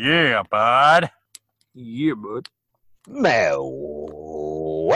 Yeah, bud. Yeah, bud. Meow.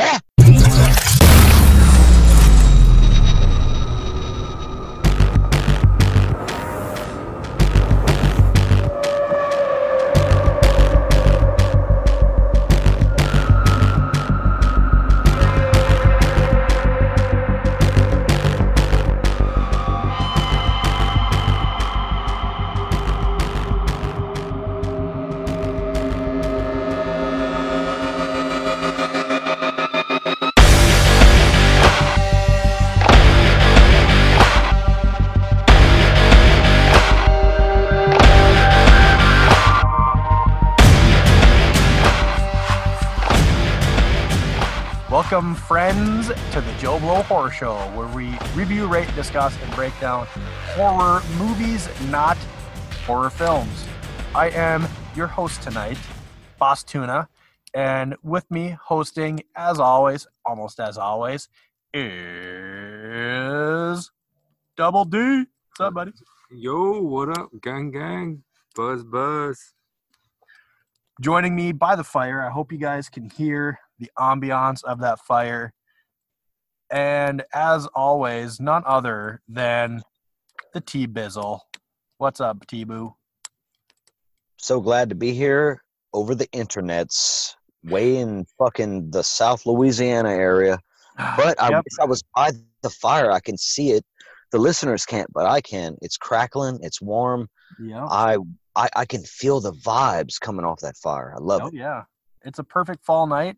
Welcome, friends, to the Joe Blow Horror Show, where we review, rate, discuss, and break down horror movies, not horror films. I am your host tonight, Boss Tuna, and with me hosting, as always, almost as always, is Double D. What's up, buddy? Yo, what up, gang, gang, buzz, buzz. Joining me by the fire. I hope you guys can hear the ambiance of that fire. And as always, none other than the T Bizzle. What's up, T Boo? So glad to be here over the internets, way in fucking the South Louisiana area. But I Yep. wish I was by the fire. I can see it. The listeners can't, but I can. It's crackling. It's warm. yeah. I I, I can feel the vibes coming off that fire. I love Oh it. yeah, it's a perfect fall night.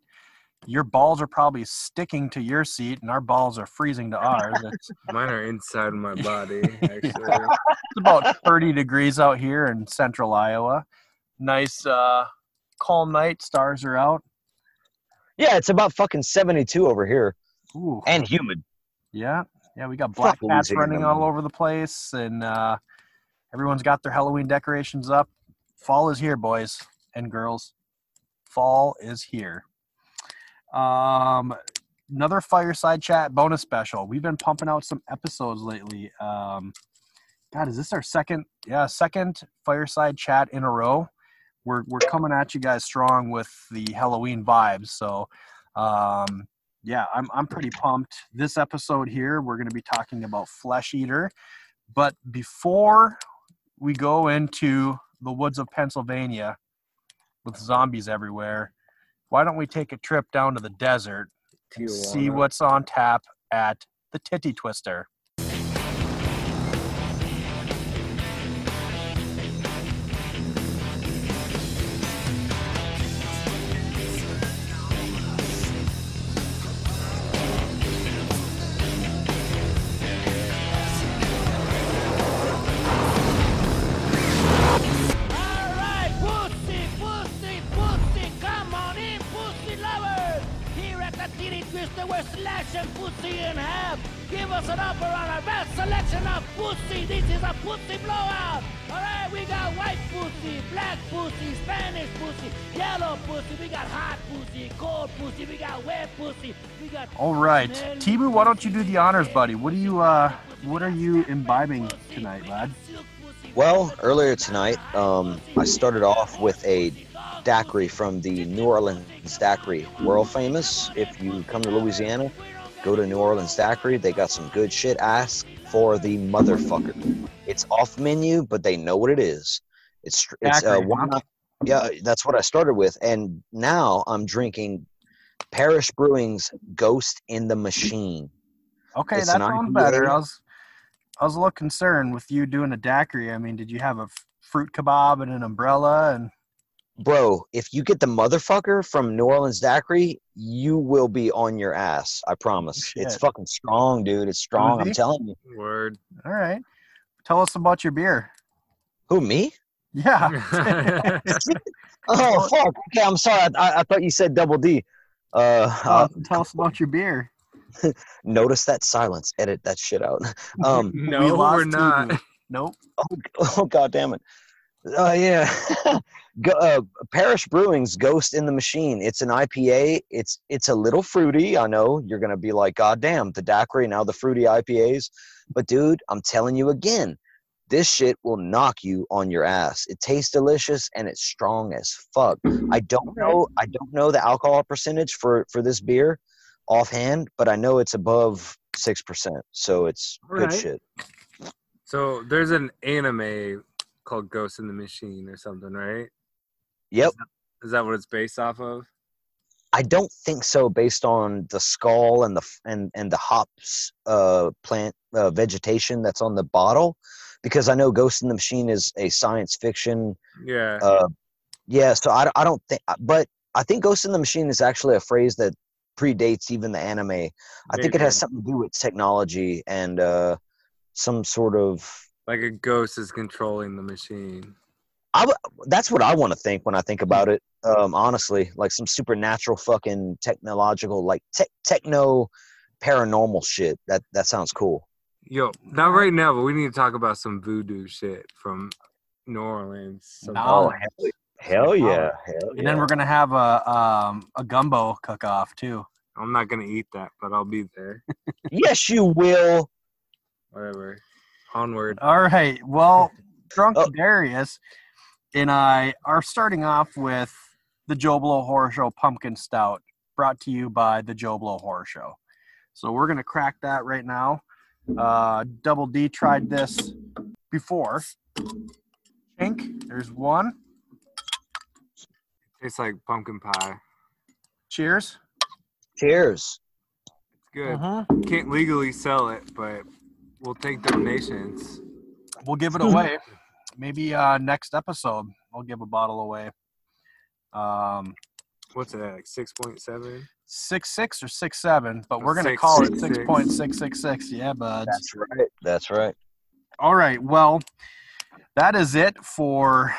Your balls are probably sticking to your seat, and our balls are freezing to ours. It's, Mine are inside my body, actually. it's about 30 degrees out here in central Iowa. Nice, uh, calm night. Stars are out. Yeah, it's about fucking 72 over here Ooh, and humid. yeah, yeah. We got black Fuck cats Louisiana, running all over the place, and uh, everyone's got their Halloween decorations up. Fall is here, boys and girls. Fall is here. Um, another fireside chat bonus special. We've been pumping out some episodes lately. Um, God, is this our second? Yeah, second fireside chat in a row. We're we're coming at you guys strong with the Halloween vibes. So, um, yeah, I'm I'm pretty pumped. This episode here, we're going to be talking about Flesh Eater. But before we go into the woods of Pennsylvania with zombies everywhere, why don't we take a trip down to the desert and see what's on tap at the Titty Twister? We're slashing pussy in half. Give us an offer on our best selection of pussy. This is a pussy blowout. Alright, we got white pussy, black pussy, Spanish pussy, yellow pussy. We got hot pussy, cold pussy. We got wet pussy. We got. All right, T-Boo, why don't you do the honors, buddy? What do you uh, what are you imbibing tonight, lad? Well, earlier tonight, um, I started off with a daiquiri from the New Orleans Daiquiri, world famous. If you come to Louisiana, go to New Orleans Daiquiri. They got some good shit. Ask for the motherfucker. It's off menu, but they know what it is. It's it's uh, one. Yeah, that's what I started with, and now I'm drinking Parish Brewing's Ghost in the Machine. Okay, It's that sounds better. I was I was a little concerned with you doing a daiquiri. I mean, did you have a fruit kebab and an umbrella and Bro, if you get the motherfucker from New Orleans Daiquiri, you will be on your ass. I promise. It's fucking strong, dude. It's strong. I'm telling you. Word. all right. Tell us about your beer. Who me? Yeah. Oh fuck. Okay, I'm sorry. I, I, I thought you said double D. Uh, Uh, uh, tell us about your beer. notice that silence. Edit that shit out. Um, no, we we're not. T-Boo. Nope. oh, oh god damn it. Uh, yeah. Go, uh, Parish Brewing's Ghost in the Machine. It's an IPA. It's it's a little fruity. I know you're gonna be like, God damn, the daiquiri now the fruity IPAs. But dude, I'm telling you again, this shit will knock you on your ass. It tastes delicious and it's strong as fuck. I don't know I don't know the alcohol percentage for for this beer offhand, but I know it's above 6%. So it's good Alright. shit. So there's an anime called Ghost in the Machine or something, right? Yep. Is that what it's based off of? I don't think so based on the skull and the and and the hops uh plant uh, vegetation that's on the bottle because I know Ghost in the Machine is a science fiction Yeah. uh yeah so I, I don't think but I think Ghost in the Machine is actually a phrase that predates even the anime. I think it has something to do with technology and uh some sort of like a ghost is controlling the machine. I w- that's what I want to think when I think about it. Um, honestly, like some supernatural fucking technological, like tech techno paranormal shit. That that sounds cool. Yo, not right now, but we need to talk about some voodoo shit from New Orleans. Some- No. Oh hell, hell yeah, hell And then we're gonna have a um, a gumbo cook off too. I'm not gonna eat that, but I'll be there. yes, you will. Whatever. Onward. All right. Well, Drunk Oh. Darius and I are starting off with the Joe Blow Horror Show Pumpkin Stout, brought to you by the Joe Blow Horror Show. So we're gonna crack that right now. Uh, Double D tried this before. Chink, there's one. Tastes like pumpkin pie. Cheers. Cheers. It's good. Mhm. Can't legally sell it, but we'll take donations. We'll give it away. Maybe uh, next episode I'll give a bottle away. Um, What's it at? Like six point seven? six six or six seven, but we're gonna Six, call it six, six six. point six six six. Yeah, buds. That's right. That's right. All right. Well, that is it for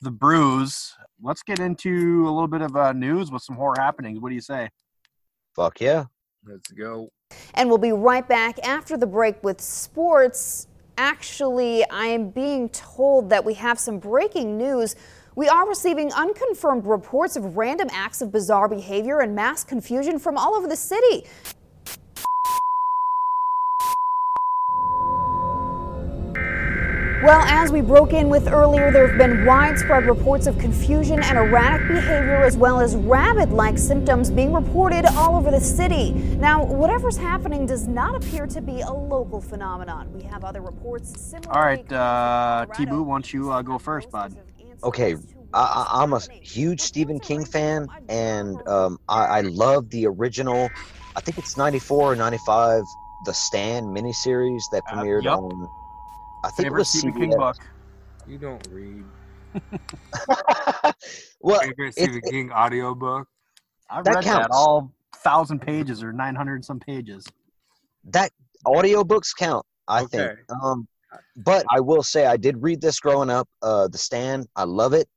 the brews. Let's get into a little bit of uh, news with some horror happenings. What do you say? Fuck yeah. Let's go. And we'll be right back after the break with sports. Actually, I am being told that we have some breaking news. We are receiving unconfirmed reports of random acts of bizarre behavior and mass confusion from all over the city. Well, as we broke in with earlier, there have been widespread reports of confusion and erratic behavior, as well as rabid like symptoms being reported all over the city. Now, whatever's happening does not appear to be a local phenomenon. We have other reports similar. All right, uh, T-Boo, why don't you, uh, go first, bud? Okay, I, I, I'm a huge Stephen King fan, and um, I, I love the original. I think it's '94 or '95, the Stand miniseries that Uh, premiered on. I think it Favorite was Stephen King CBS. book. You don't read. well, Favorite it- Stephen it- King audiobook? I've That read that counts. all thousand pages or nine hundred some pages. that audiobooks count, I think. Um, but I will say I did read this growing up. Uh, the Stand, I love it.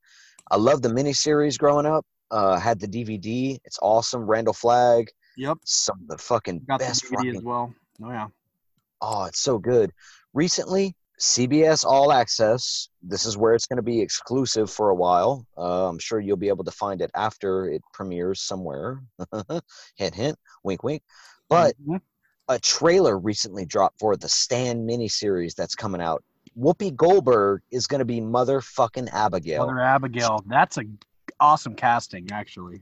I love the miniseries growing up. Uh, had the DVD. It's awesome. Randall Flagg, Yep, some of the fucking got best the DVD writing. as well. Oh yeah. Oh, it's so good. Recently, CBS All Access. This is where it's going to be exclusive for a while. Uh, I'm sure you'll be able to find it after it premieres somewhere. hint, hint, wink, wink. But Mhm. a trailer recently dropped for the Stand miniseries that's coming out. Whoopi Goldberg is going to be motherfucking Abigail. Mother Abigail. That's a awesome casting, actually.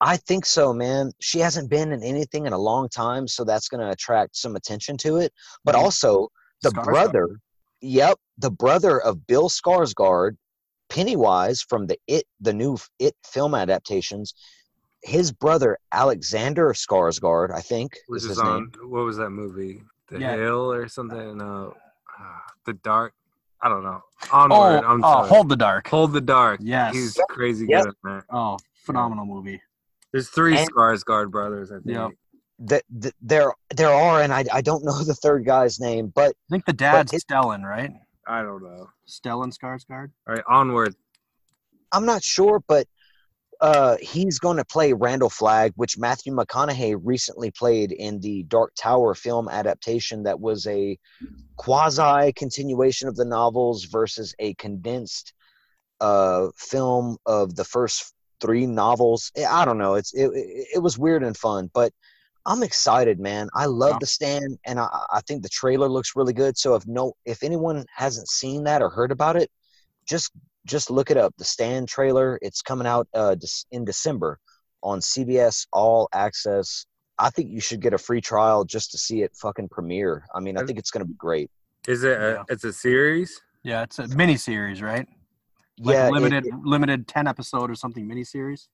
I think so, man. She hasn't been in anything in a long time, so that's going to attract some attention to it. But also, the Skarsgård. brother, yep, the brother of Bill Skarsgård, Pennywise from the It, the new It film adaptations. His brother Alexander Skarsgård, I think, Which is is his on name. what was that movie? The Yeah. Hill or something? No. Uh, the Dark. I don't know. Onward. Oh, I'm oh, sorry. Hold the Dark. Hold the Dark. Yes. He's crazy Yep. good at that. Oh, phenomenal movie. There's three And- Skarsgård brothers, I think. Yep. That th- there, there are, and I, I don't know the third guy's name, but I think the dad's his- Stellan, right? I don't know. Stellan Skarsgård. All right, onward. I'm not sure, but uh, he's going to play Randall Flagg, which Matthew McConaughey recently played in the Dark Tower film adaptation that was a quasi continuation of the novels versus a condensed uh, film of the first three novels. I- I don't know. It's it, it, it was weird and fun, but I'm excited, man. I love Yeah. the stand, and I, I think the trailer looks really good. So if no, if anyone hasn't seen that or heard about it, just just look it up. The stand trailer. It's coming out uh, Dec- in December on CBS All Access. I think you should get a free trial just to see it fucking premiere. I mean, I think it's gonna be great. Is it? A, Yeah. It's a series. Yeah, it's a mini series, right? Like yeah, a it- limited it- limited ten episode or something mini series.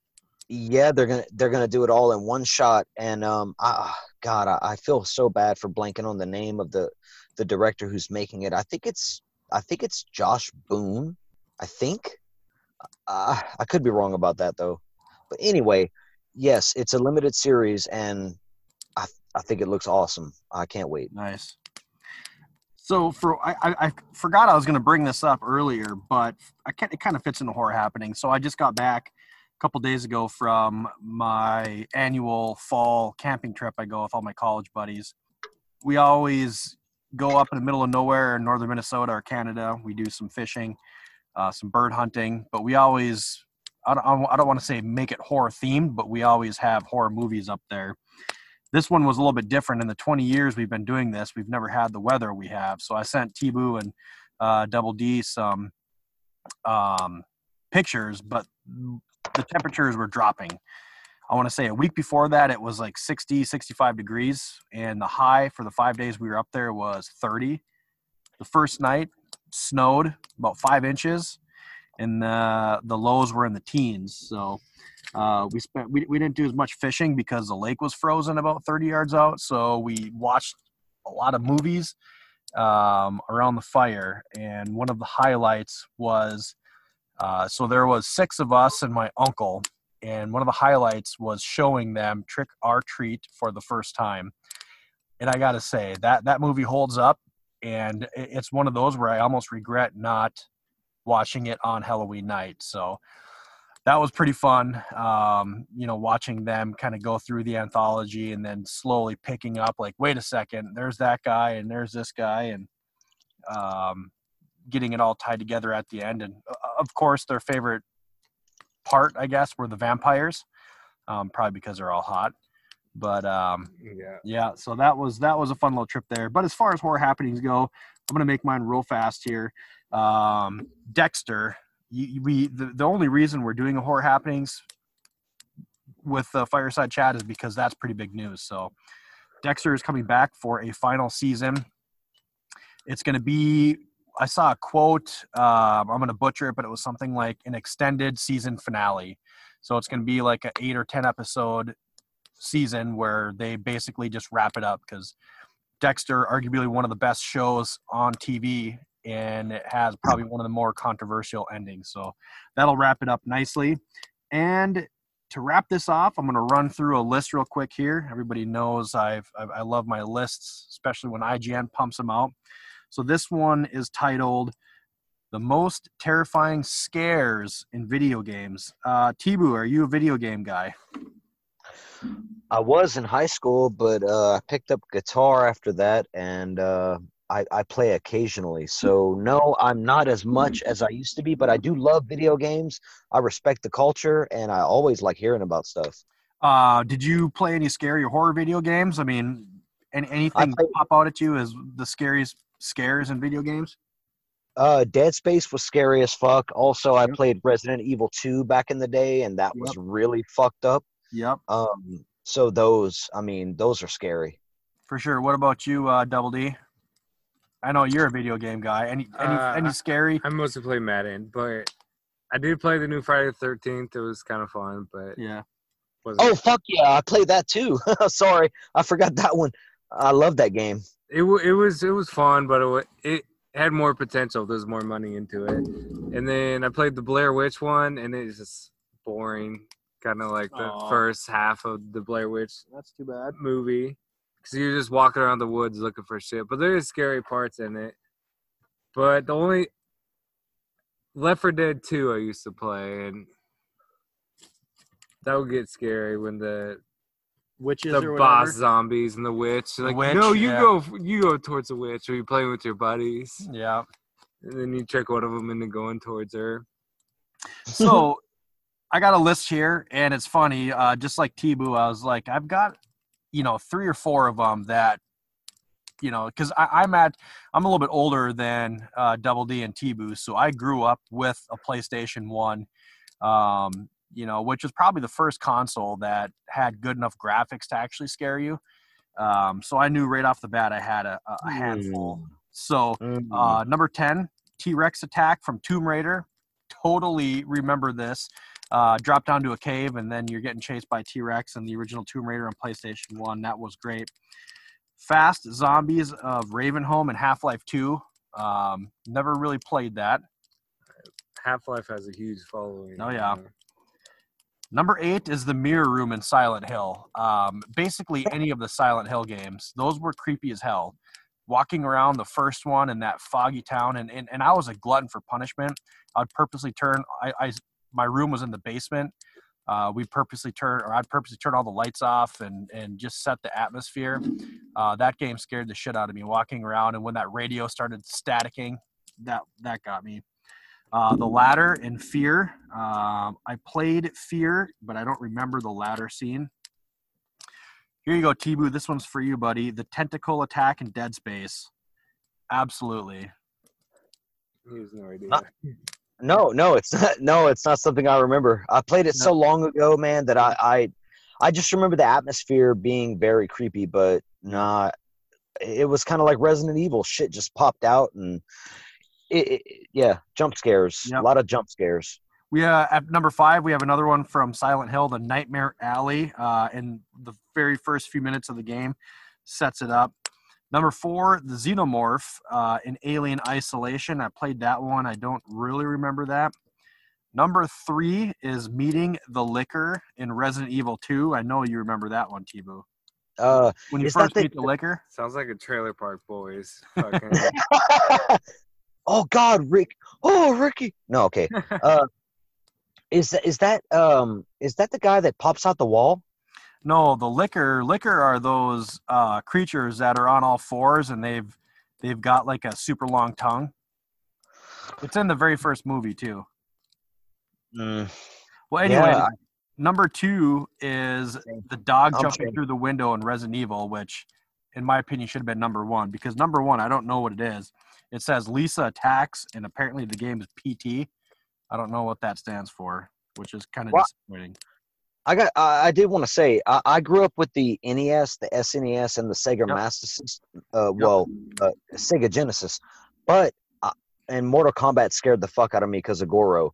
Yeah, they're gonna they're gonna do it all in one shot. And um, I, God, I, I feel so bad for blanking on the name of the the director who's making it. I think it's I think it's Josh Boone. I think. Uh, I could be wrong about that though. But anyway, yes, it's a limited series, and I I think it looks awesome. I can't wait. Nice. So for I, I, forgot I was going to bring this up earlier, but I can't. it kind of fits into horror happening. So I just got back couple days ago from my annual fall camping trip. I go with all my college buddies. We always go up in the middle of nowhere in northern Minnesota or Canada. We do some fishing, uh, some bird hunting, but we always I don't, I don't want to say make it horror themed, but we always have horror movies up there this one was a little bit different in the 20 years we've been doing this we've never had the weather we have so i sent T-Boo and uh, double d some um, pictures but the temperatures were dropping i want to say a week before that it was like 60 65 degrees and the high for the five days we were up there was 30 the first night snowed about five inches and the, the lows were in the teens so uh, we spent we, we didn't do as much fishing because the lake was frozen about 30 yards out. So we watched a lot of movies um, around the fire, and one of the highlights was uh, so there was six of us and my uncle, and one of the highlights was showing them Trick or Treat for the first time. And I gotta say that that movie holds up, and it's one of those where I almost regret not watching it on Halloween night. So that was pretty fun. Um, you know, watching them kind of go through the anthology and then slowly picking up, like, wait a second, there's that guy and there's this guy, and um, getting it all tied together at the end. And uh, of course, their favorite part, I guess, were the vampires, um, probably because they're all hot. But um, Yeah. yeah, so that was that was a fun little trip there. But as far as horror happenings go, I'm gonna make mine real fast here. Um, Dexter, you, we the, the only reason we're doing a horror happenings with the fireside chat is because that's pretty big news. So Dexter is coming back for a final season. It's gonna be. I saw a quote. Um, I'm gonna butcher it, but it was something like an extended season finale. So it's gonna be like an eight or ten episode season where they basically just wrap it up because Dexter, arguably one of the best shows on TV, and it has probably one of the more controversial endings. So that'll wrap it up nicely. And to wrap this off, I'm going to run through a list real quick here. Everybody knows I've, I I love my lists, especially when IGN pumps them out. So this one is titled "The Most Terrifying Scares in Video Games." Uh, T-Boo, are you a video game guy? I was in high school, but uh, I picked up guitar after that, and uh, I, I play occasionally. So no, I'm not as much as I used to be, but I do love video games. I respect the culture, and I always like hearing about stuff. Uh, did you play any scary or horror video games? I mean, any, anything played- pop out at you as the scariest scares in video games? Uh, Dead Space was scary as fuck. Also, I Yep. played Resident Evil 2 back in the day, and that was really fucked up. Yep, Um, so those, I mean, those are scary. for sure. What about you, uh, Double D? I know you're a video game guy. Any any Uh, any scary? I mostly play Madden, but I did play the new Friday the Thirteenth. It was kind of fun, but Yeah. wasn't. Oh fuck yeah, I played that too. Sorry, I forgot that one. I love that game. it it was it was fun, but it it had more potential. There's more money into it. And then I played the Blair Witch one, and it's just boring. Kind of like the Aw. first half of the Blair Witch That's too bad. movie, because you're just walking around the woods looking for shit. But there is scary parts in it. But the only Left 4 Dead 2 I used to play, and that would get scary when the Witches the or boss whatever. zombies and the witch. Like, witch, no, you yeah. go, you go towards the witch, or you playing with your buddies, Yeah. and then you trick one of them into going towards her. So I got a list here, and it's funny. Uh, just like T-Boo, I was like, I've got you know, three or four of them that, you know, because I'm at, I'm a little bit older than uh, Double D and T Boost, so I grew up with a PlayStation One, um, you know, which was probably the first console that had good enough graphics to actually scare you. Um, so I knew right off the bat I had a, a handful. So Mm. uh, number 10, T Rex attack from Tomb Raider. Totally remember this. Uh, drop down to a cave, and then you're getting chased by T Rex and the original Tomb Raider on PlayStation 1. That was great. Fast Zombies of Ravenholm and Half Life 2. Um, never really played that. Half Life has a huge following. Oh, yeah. Number eight is the Mirror Room in Silent Hill. Um, basically, any of the Silent Hill games, those were creepy as hell. Walking around the first one in that foggy town, and, and, and I was a glutton for punishment. I'd purposely turn. I, I my room was in the basement. Uh, we purposely turn, or I'd purposely turn all the lights off and and just set the atmosphere. Uh, that game scared the shit out of me. Walking around, and when that radio started staticking, that that got me. Uh, the ladder in Fear. Um, I played Fear, but I don't remember the ladder scene. Here you go, T-Boo. This one's for you, buddy. The tentacle attack in Dead Space. Absolutely. He has no idea. Uh, No, no, it's not. No, it's not something I remember. I played it so long ago, man, that I, I, I just remember the atmosphere being very creepy, but not. It was kind of like Resident Evil. Shit just popped out, and it, it yeah, jump scares. Yep. A lot of jump scares. We uh, at number five, we have another one from Silent Hill, the Nightmare Alley. Uh, in the very first few minutes of the game, sets it up. Number four, the Xenomorph uh, in Alien Isolation. I played that one. I don't really remember that. Number three is Meeting the Licker in Resident Evil 2. I know you remember that one, T-Boo. Uh, When you first the- meet the licker. Sounds like a Trailer Park Boys. Oh God, Rick. Oh, Ricky. No, okay. Uh, is that is that um is that the guy that pops out the wall? No, the licker licker are those uh, creatures that are on all fours and they've they've got like a super long tongue. It's in the very first movie too. Mm, Well, anyway, Yeah, number two is the dog I'm jumping sure. through the window in Resident Evil, which, in my opinion, should have been number one because number one, I don't know what it is. It says Lisa attacks, and apparently the game is PT. I don't know what that stands for, which is kind of Well, disappointing. I got. I, I did want to say I, I grew up with the NES, the SNES, and the Sega Yep. Master System. Uh, well, uh, Sega Genesis, but uh, and Mortal Kombat scared the fuck out of me because of Goro.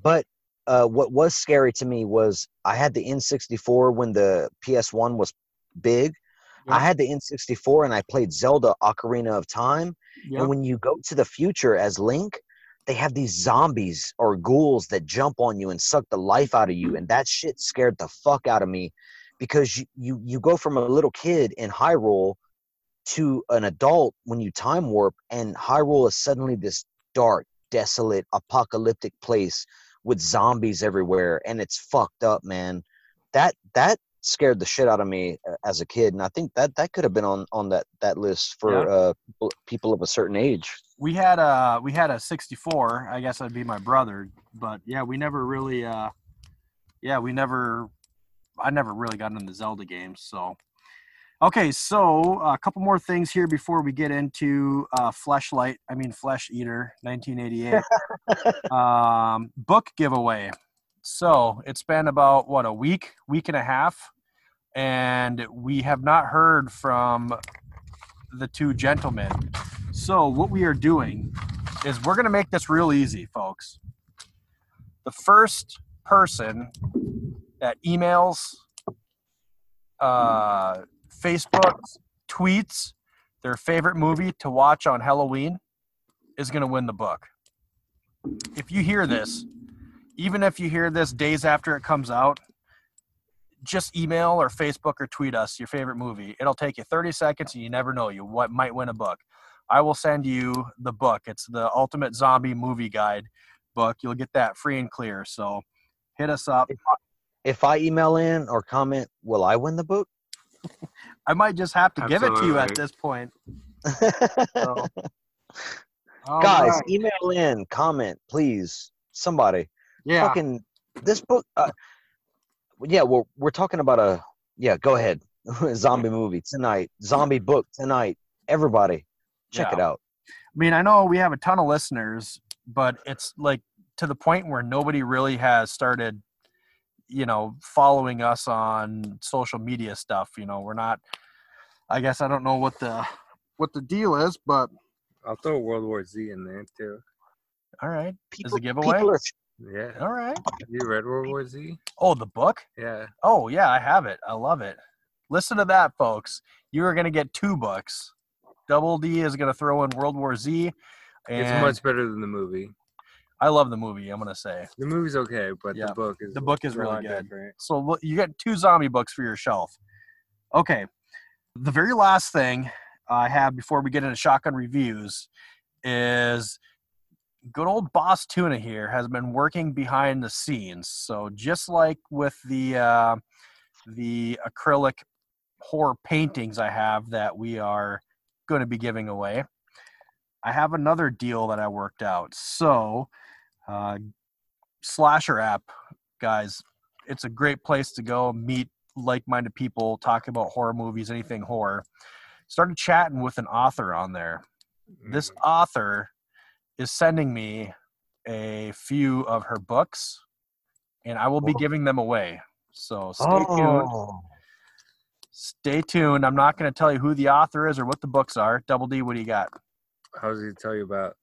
But uh, what was scary to me was I had the N64 when the PS1 was big. I had the N64 and I played Zelda Ocarina of Time. And when you go to the future as Link, they have these zombies or ghouls that jump on you and suck the life out of you. And that shit scared the fuck out of me because you, you, you go from a little kid in Hyrule to an adult when you time warp, and Hyrule is suddenly this dark, desolate, apocalyptic place with zombies everywhere, and it's fucked up, man. That that scared the shit out of me uh, as a kid, and I think that that could have been on on that that list for Yeah. uh, people, people of a certain age. we had a we had a 64 i guess I'd be my brother but yeah we never really uh yeah we never i never really got into zelda games so okay so a couple more things here before we get into uh fleshlight i mean flesh eater 1988 um book giveaway so it's been about what a week week and a half and we have not heard from the two gentlemen so what we are doing is we're going to make this real easy, folks. The first person that emails, uh, Facebook, tweets their favorite movie to watch on Halloween is going to win the book. If you hear this, even if you hear this days after it comes out, just email or Facebook or tweet us your favorite movie. It'll take you 30 seconds and you never know you what might win a book. I will send you the book. It's the Ultimate Zombie Movie Guide book. You'll get that free and clear. So hit us up. If I email in or comment, will I win the book? I might just have to give it to you at this point. So. Guys, right. email in, comment, please. Somebody. yeah. Fucking this book. Uh, yeah, we're we're talking about a. Yeah, go ahead. zombie movie tonight. Zombie book tonight. Everybody, check it out. I mean, I know we have a ton of listeners, but it's like to the point where nobody really has started, you know, following us on social media stuff. You know, we're not. I guess I don't know what the what the deal is, but I'll throw World War Z in there too. all right, People, a giveaway? people are Yeah. all right. Have you read World War Z? Oh, the book. Yeah. Oh yeah, I have it. I love it. Listen to that, folks. You are gonna get two books. Double D is gonna throw in World War Z, and It's much better than the movie. I love the movie. I'm gonna say. The movie's okay, but Yeah. the book is The book is really good. different. So you get two zombie books for your shelf. Okay. The very last thing I have before we get into shotgun reviews is good old Boss Tuna here has been working behind the scenes. So just like with the uh, the acrylic horror paintings I have that we are going to be giving away, I have another deal that I worked out. So uh, slasher app guys it's a great place to go meet like-minded people talk about horror movies anything horror started chatting with an author on there this Mm. author is sending me a few of her books and i will be giving them away so stay tuned Oh, stay tuned i'm not going to tell you who the author is or what the books are double d what do you got How does he tell you about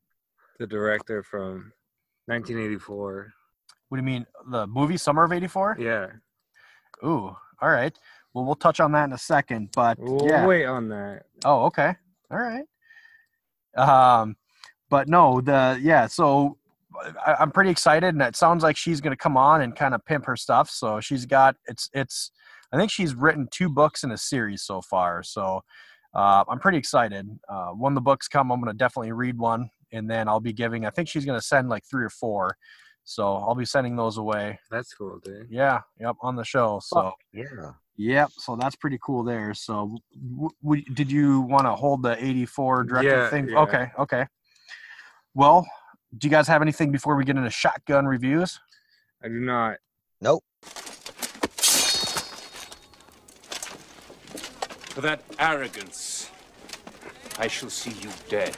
the director from 1984. what do you mean the movie summer of 84 Yeah. ooh all right well we'll touch on that in a second but We'll yeah wait on that. Oh, okay. All right. Um, but no, the yeah. So I, I'm pretty excited, and it sounds like she's going to come on and kind of pimp her stuff. So she's got it's it's. I think she's written two books in a series so far. So uh, I'm pretty excited. Uh, when the books come, I'm going to definitely read one, and then I'll be giving. I think she's going to send like three or four. So I'll be sending those away. That's cool, dude. Yeah. Yep. On the show. So. yeah. Yep. So that's pretty cool there. So, w- w- did you want to hold the 84 director Yeah, thing? yeah. Okay. Okay. Well, do you guys have anything before we get into shotgun reviews? I do not. Nope. For that arrogance, I shall see you dead.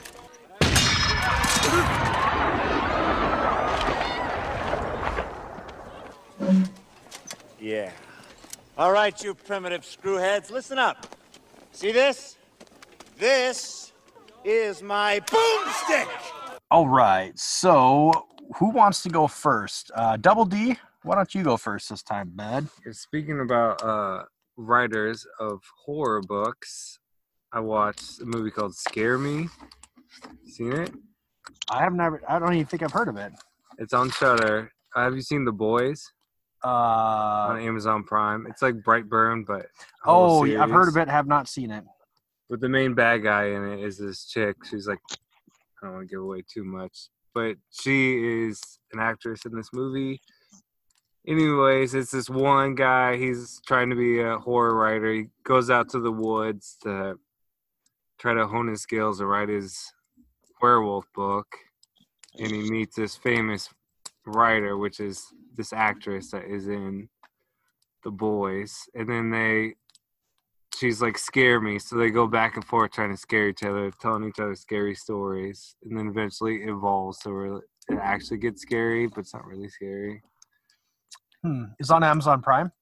Yeah. All right, you primitive screwheads, listen up. See this? This is my boomstick! All right. So, who wants to go first? Uh, Double D, why don't you go first this time, bud? Speaking about uh, writers of horror books, I watched a movie called Scare Me. Seen it? I have never. I don't even think I've heard of it. It's on Shudder. Have you seen The Boys on Uh, Amazon Prime? It's like Brightburn, but oh, yeah, I've heard of it. Have not seen it. But the main bad guy in it is this chick. She's like, I don't want to give away too much, but she is an actress in this movie. Anyways, it's this one guy. He's trying to be a horror writer. He goes out to the woods to try to hone his skills to write his werewolf book. And he meets this famous writer, which is this actress that is in The Boys. And then they she's like scare me so they go back and forth trying to scare each other telling each other scary stories and then eventually it evolves so it actually gets scary but it's not really scary Hmm. It's on Amazon Prime.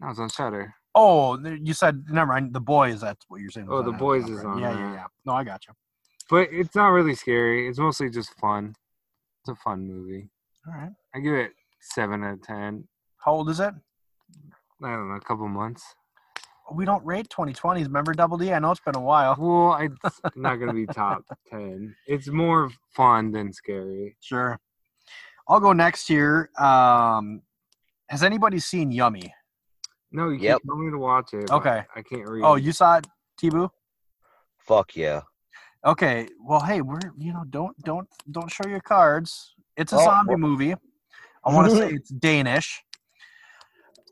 no it's on Shudder Oh, you said never mind. The boys. That's what you're saying. Oh, The Amazon Boys Prime. is on Yeah, yeah, yeah. No, I got you. but it's not really scary it's mostly just fun it's a fun movie All right. i give it seven out of ten How old is it? i don't know a couple months We don't rate 2020s. Remember Double D? I know it's been a while. well I- it's not gonna be top 10 it's more fun than scary Sure. I'll go next here. Um, has anybody seen Yummy? no you Yep. can't tell me to watch it Okay. i can't read Oh, you saw it, T-Boo? Fuck yeah. Okay. Well, hey, we're you know don't don't don't show your cards. It's a Oh, zombie well- movie. I want to say it's Danish,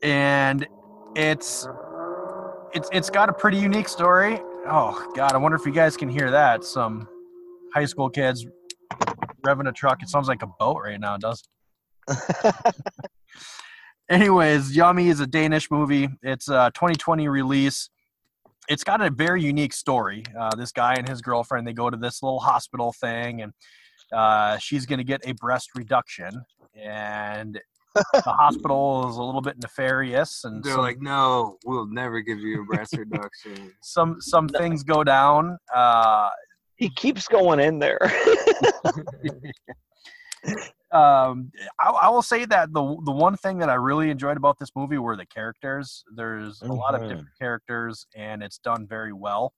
and it's it's it's got a pretty unique story. Oh God, I wonder if you guys can hear that. Some high school kids revving a truck. It sounds like a boat right now. It does. anyways, Yummy is a Danish movie. It's a 2020 release. It's got a very unique story. Uh, this guy and his girlfriend they go to this little hospital thing, and uh, she's going to get a breast reduction, and the hospital is a little bit nefarious, and They're some, like, no, we'll never give you a breast reduction. some some things go down. Uh, He keeps going in there. um, I, I will say that the the one thing that I really enjoyed about this movie were the characters. There's a lot of Mhm. different characters, and it's done very well.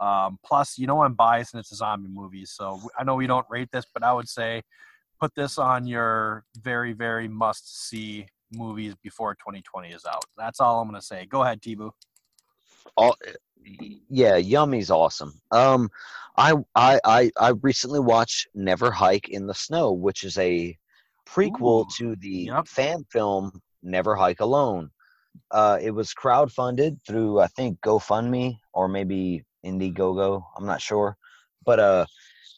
Um, plus, you know, I'm biased, and it's a zombie movie, so I know we don't rate this, but I would say put this on your very very must see movies before 2020 is out. That's all I'm gonna say. Go ahead, T-Boo. all yeah yummy's awesome um I, I i i recently watched never hike in the snow which is a prequel Ooh, to the yep. fan film never hike alone uh it was crowdfunded through i think gofundme or maybe indiegogo i'm not sure but uh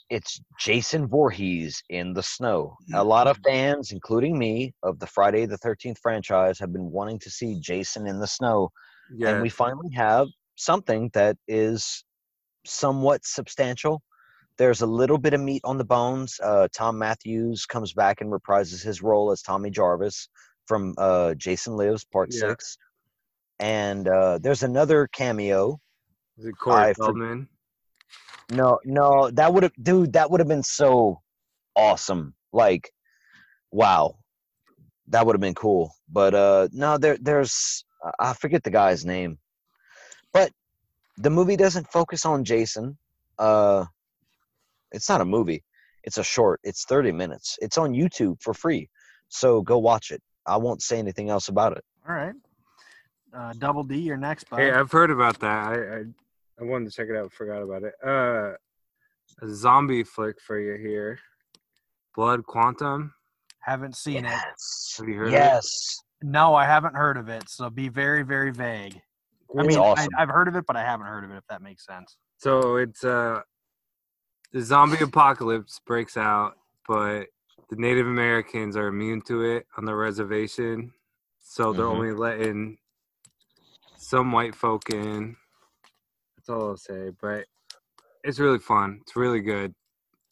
it's jason Voorhees in the snow a lot of fans including me of the friday the 13th franchise have been wanting to see jason in the snow Yeah, and we finally have something that is somewhat substantial. There's a little bit of meat on the bones. Uh, Thom Mathews comes back and reprises his role as Tommy Jarvis from uh, Jason Lives Part Yeah. Six, and uh, there's another cameo. is it Corey Feldman? No, no, that would have, dude, that would have been so awesome. Like, wow, that would have been cool. But uh, no, there, there's, I- I forget the guy's name, but the movie doesn't focus on Jason. Uh, it's not a movie; it's a short. It's 30 minutes. It's on YouTube for free, so go watch it. I won't say anything else about it. All right. Uh, Double D, you're next, bud. Hey, I've heard about that. I, I I wanted to check it out. Forgot about it. Uh, a zombie flick for you here. Blood Quantum. Haven't seen it. Yes, Have you heard of it? yes. No, I haven't heard of it. So be very, very vague. I It's mean, awesome. I, I've heard of it, but I haven't heard of it. If that makes sense. So it's uh the zombie apocalypse breaks out, but the Native Americans are immune to it on the reservation. So they're Mhm. only letting some white folk in. That's all I'll say. But it's really fun. It's really good.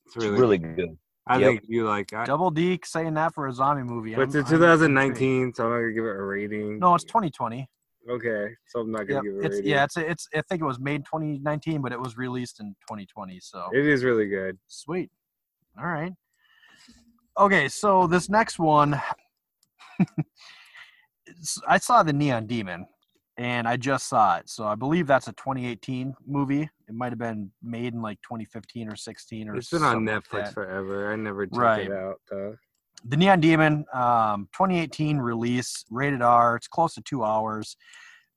It's It's really, really good. I yep. think you like I, Double D saying that for a zombie movie. but it's I'm- in I'm 2019, so I'm not gonna give it a rating. No, it's 2020. Okay, so I'm not gonna Yep. give it a It's rating. yeah, it's it's. I think it was made 2019, but it was released in 2020. So It is really good. sweet. All right. Okay, so this next one, I saw the Neon Demon, and I just saw it. So I believe that's a 2018 movie. It might have been made in like 2015 or 16 or. It's been on like Netflix that. forever. I never checked Right. it out though. the Neon Demon, um, 2018 release, rated R. It's close to two hours.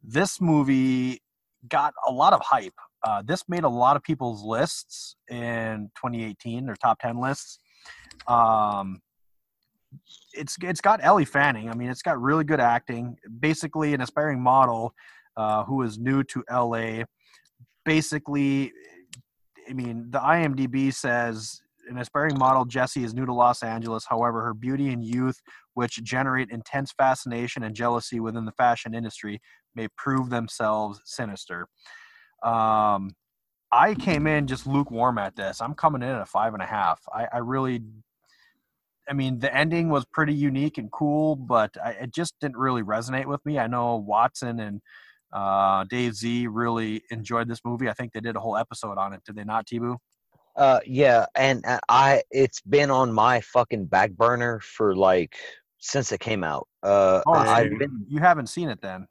This movie got a lot of hype. Uh, this made a lot of people's lists in 2018, their top 10 lists. Um, it's it's got Ellie Fanning. I mean, it's got really good acting. Basically, an aspiring model uh, who is new to LA. Basically, I mean, the IMDb says an aspiring model, Jessie, is new to Los Angeles. However, her beauty and youth, which generate intense fascination and jealousy within the fashion industry, may prove themselves sinister. Um, I came in just lukewarm at this. I'm coming in at a five and a half. I, I really, I mean, the ending was pretty unique and cool, but I, it just didn't really resonate with me. I know Watson and uh, Dave Z really enjoyed this movie. I think they did a whole episode on it. Did they not, T-Boo? Uh, yeah, and uh, I it's been on my fucking back burner for like since it came out. Uh, Oh, so I've you, been you haven't seen it then?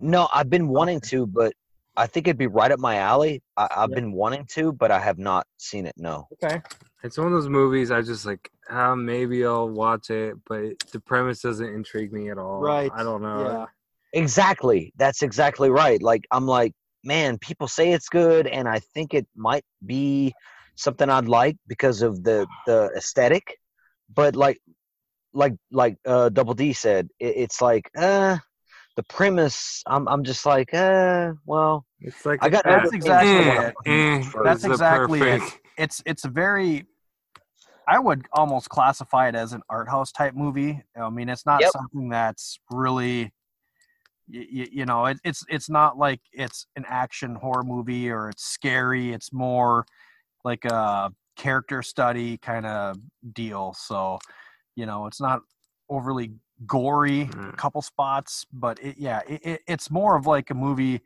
no, I've been wanting to, but I think it'd be right up my alley. I, I've been wanting to, but I have not seen it. No. Okay. It's one of those movies I just like. Uh, maybe I'll watch it, but the premise doesn't intrigue me at all. Right. I don't know. Yeah. Exactly. That's exactly right. Like I'm like, man, people say it's good, and I think it might be something I'd like because of the the aesthetic. But like, like like uh, Double D said, it, it's like uh the premise. I'm I'm just like uh well It's like I got That's exactly I eh, it. eh, That's is the exactly it. It's it's a very I would almost classify it as an art house type movie. I mean, it's not Yep. something that's really, you, you know, it, it's it's not like it's an action horror movie or it's scary. It's more like a character study kind of deal. So, you know, it's not overly gory, a Mm. couple spots, but it, yeah, it, it, it's more of like a movie.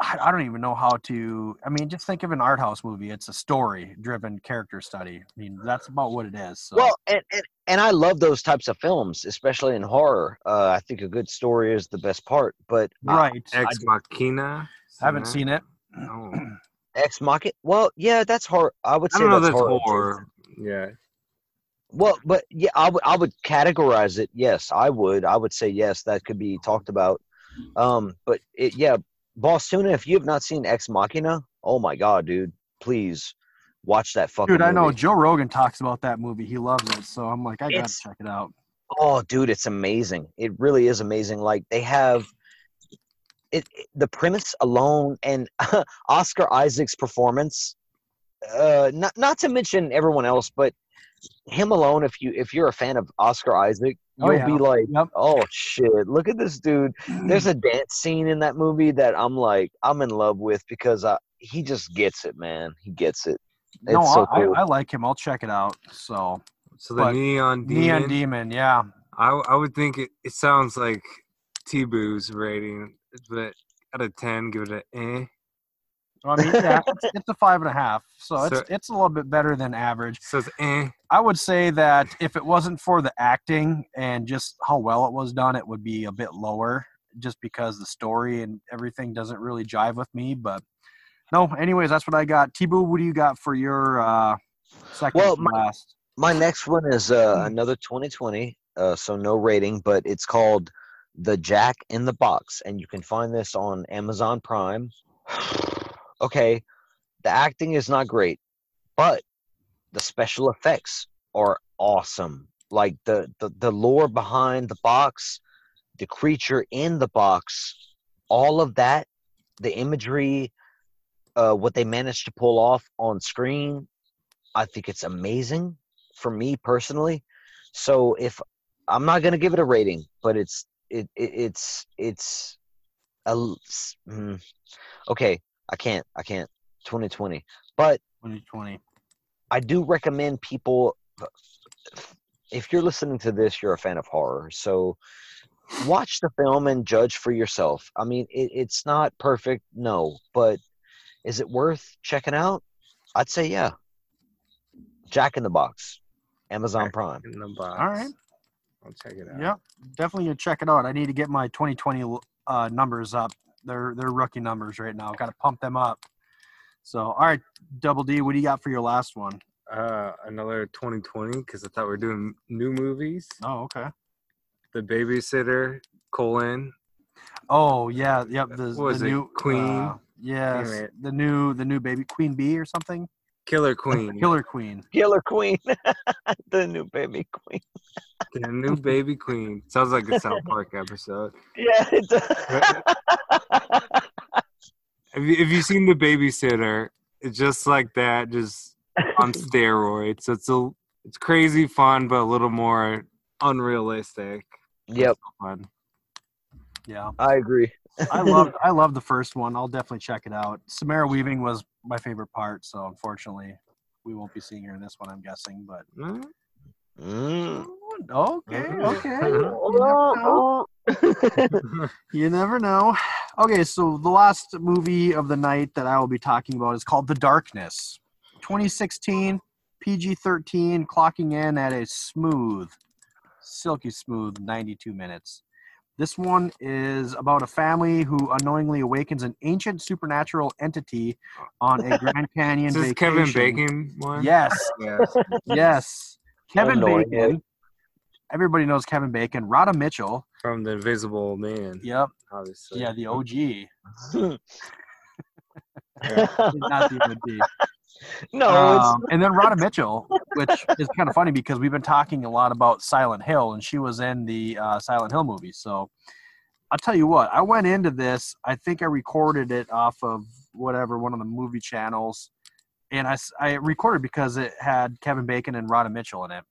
I, I don't even know how to. I mean, just think of an art house movie. It's a story-driven character study. I mean, that's about what it is. So. Well, and, and and I love those types of films, especially in horror. Uh, I think a good story is the best part. But I- right. Ex Machina. haven't seen it. Oh. Ex Machina. Well, yeah, that's horror. I would I say don't know that's that's horror. horror. Yeah. Well, but yeah, I would I would categorize it. Yes, I would. I would say yes, that could be talked about. Um, but it, yeah, Bostuna, if you have not seen Ex Machina, oh my god, dude, please watch that fucking. Dude, I know movie. Joe Rogan talks about that movie. He loves it. So I'm like, I gotta It's- check it out. Oh, dude, it's amazing. It really is amazing. Like they have it, it- the premise alone and Oscar Isaac's performance. Uh, not not to mention everyone else, but him alone. If you if you're a fan of Oscar Isaac, Oh, you'll yeah. be like, Yep. oh shit, look at this dude. There's a dance scene in that movie that I'm like, I'm in love with because I, he just gets it, man. He gets it. no, so I, cool. I, I like him. I'll check it out. So So the But Neon Demon. Neon Demon, yeah. I I would think it, it sounds like T-Boo's rating, but out of ten, give it a eh. I mean, yeah, it's, it's a five and a half. So it's So- it's a little bit better than average. So it's eh. I would say that if it wasn't for the acting and just how well it was done, it would be a bit lower just because the story and everything doesn't really jive with me. But no, anyways, that's what I got. T-Boo, what do you got for your uh, second Well, my- last? My next one is uh, another 2020, uh, so no rating, but it's called The Jack in the Box, and you can find this on Amazon Prime. okay, the acting is not great, but the special effects are awesome. Like the, the, the lore behind the box, the creature in the box, all of that, the imagery, uh, what they managed to pull off on screen, I think it's amazing for me personally. So if I'm not gonna give it a rating, but it's it, it it's it's a mm, okay. I can't I can't 2020, but 2020. I do recommend people. If you're listening to this, you're a fan of horror, so watch the film and judge for yourself. I mean, it, it's not perfect, no, but is it worth checking out? I'd say yeah. Jack in the Box, Amazon Prime. In the box. All right. I'll check it out. Yep, definitely gonna check it out. I need to get my 2020 uh, numbers up. They're they're rookie numbers right now. Got to pump them up. So, all right, Double D, what do you got for your last one? Uh, another 2020 because I thought we were doing new movies. Oh, okay. The Babysitter: colon. Oh yeah, yep. The, What was the it, new Queen? Uh, yes, the new the new baby Queen Bee or something. Killer Queen. Killer Queen. Killer Queen, the new baby queen. The new baby queen. Sounds like a South Park episode. Yeah. It does. Have you, have you seen The Babysitter? It's just like that, just on steroids. So it's a, it's crazy fun, but a little more unrealistic. yep, Fun. Yeah, I agree. I love I love the first one. I'll definitely check it out. Samara Weaving was my favorite part, so unfortunately, we won't be seeing her in this one. I'm guessing, but Mm. Mm. okay, Mm. okay. You never. You never know. Okay, so the last movie of the night that I will be talking about is called The Darkness. 2016, PG 13, clocking in at a smooth, silky smooth 92 minutes. This one is about a family who unknowingly awakens an ancient supernatural entity on a Grand Canyon Is this vacation. Kevin Bacon one? Yes, Yes. yes. Kevin Unknowingly. Bacon. Everybody knows Kevin Bacon. Radha Mitchell. From The Invisible Man, Yep. obviously. Yeah, the OG. Yeah. Not the OG. No, Um, and then Radha Mitchell, which is kind of funny because we've been talking a lot about Silent Hill, and she was in the uh, Silent Hill movie. So I'll tell you what, I went into this. I think I recorded it off of whatever one of the movie channels, and I, I recorded because it had Kevin Bacon and Radha Mitchell in it.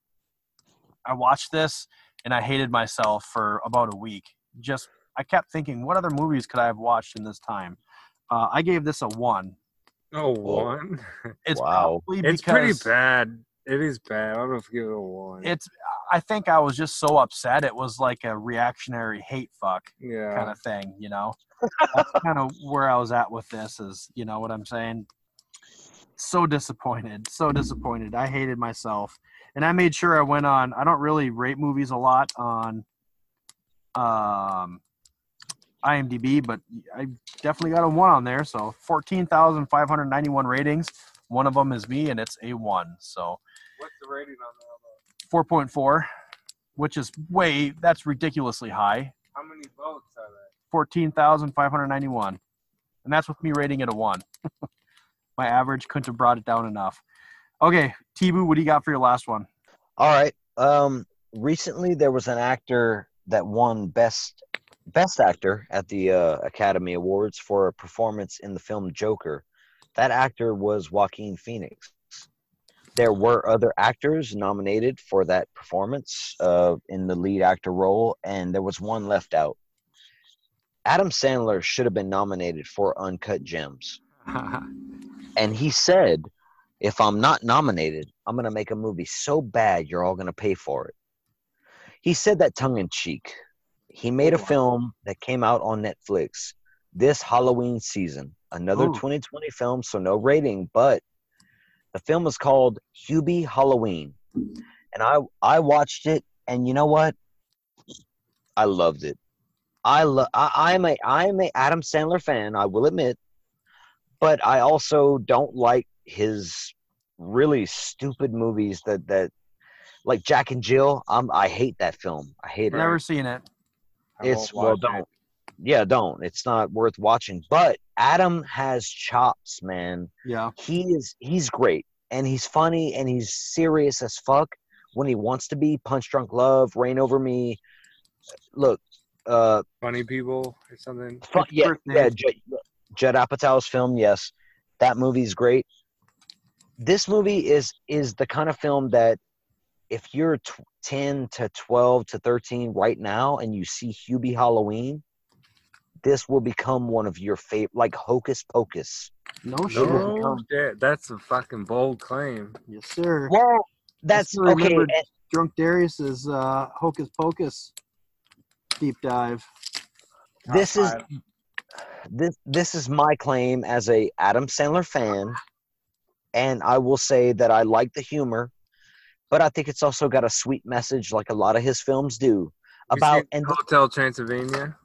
I watched this and I hated myself for about a week. Just I kept thinking, what other movies could I have watched in this time? Uh, I gave this a one. Oh, one. It's Wow. It's pretty bad. It is bad. I don't know if give it a one. It's. I think I was just so upset. It was like a reactionary hate fuck yeah. kind of thing, you know. That's kind of where I was at with this. Is you know what I'm saying? So disappointed. So disappointed. I hated myself, and I made sure I went on. I don't really rate movies a lot on, um, IMDb, but I definitely got a one on there. So fourteen thousand five hundred ninety-one ratings. One of them is me, and it's a one. So What's the rating on that? 4.4, which is way that's ridiculously high. How many votes are there? 14,591. And that's with me rating it a 1. My average couldn't have brought it down enough. Okay, T-Boo, what do you got for your last one? All right. Um, recently there was an actor that won best best actor at the uh, Academy Awards for a performance in the film Joker. That actor was Joaquin Phoenix. There were other actors nominated for that performance uh, in the lead actor role, and there was one left out. Adam Sandler should have been nominated for Uncut Gems. And he said, if I'm not nominated, I'm going to make a movie so bad you're all going to pay for it. He said that tongue in cheek. He made a film that came out on Netflix this Halloween season. Another Ooh. 2020 film, so no rating, but the film is called Hubie Halloween. And I I watched it and you know what? I loved it. I lo- I, I'm a I'm a Adam Sandler fan, I will admit, but I also don't like his really stupid movies that that like Jack and Jill. I'm I hate that film. I hate it. Never seen it. I It's well it. don't. Yeah, don't. It's not worth watching. But Adam has chops, man. Yeah. He is he's great and he's funny and he's serious as fuck when he wants to be. Punch Drunk Love, Reign Over Me. Look, uh, Funny people or something. Fu- It's yeah, yeah. Judd, Judd Apatow's film, yes, that movie's great. This movie is is the kind of film that if you're t- ten to twelve to thirteen right now and you see Hubie Halloween, this will become one of your favorite, like Hocus Pocus. No shit. No shit. That's a fucking bold claim. Yes, sir. Well, that's still okay. remember- and- Drunk Darius's uh, Hocus Pocus deep dive. this is this this is my claim as a Adam Sandler fan, and I will say that I like the humor, but I think it's also got a sweet message, like a lot of his films do. About and Hotel Transylvania.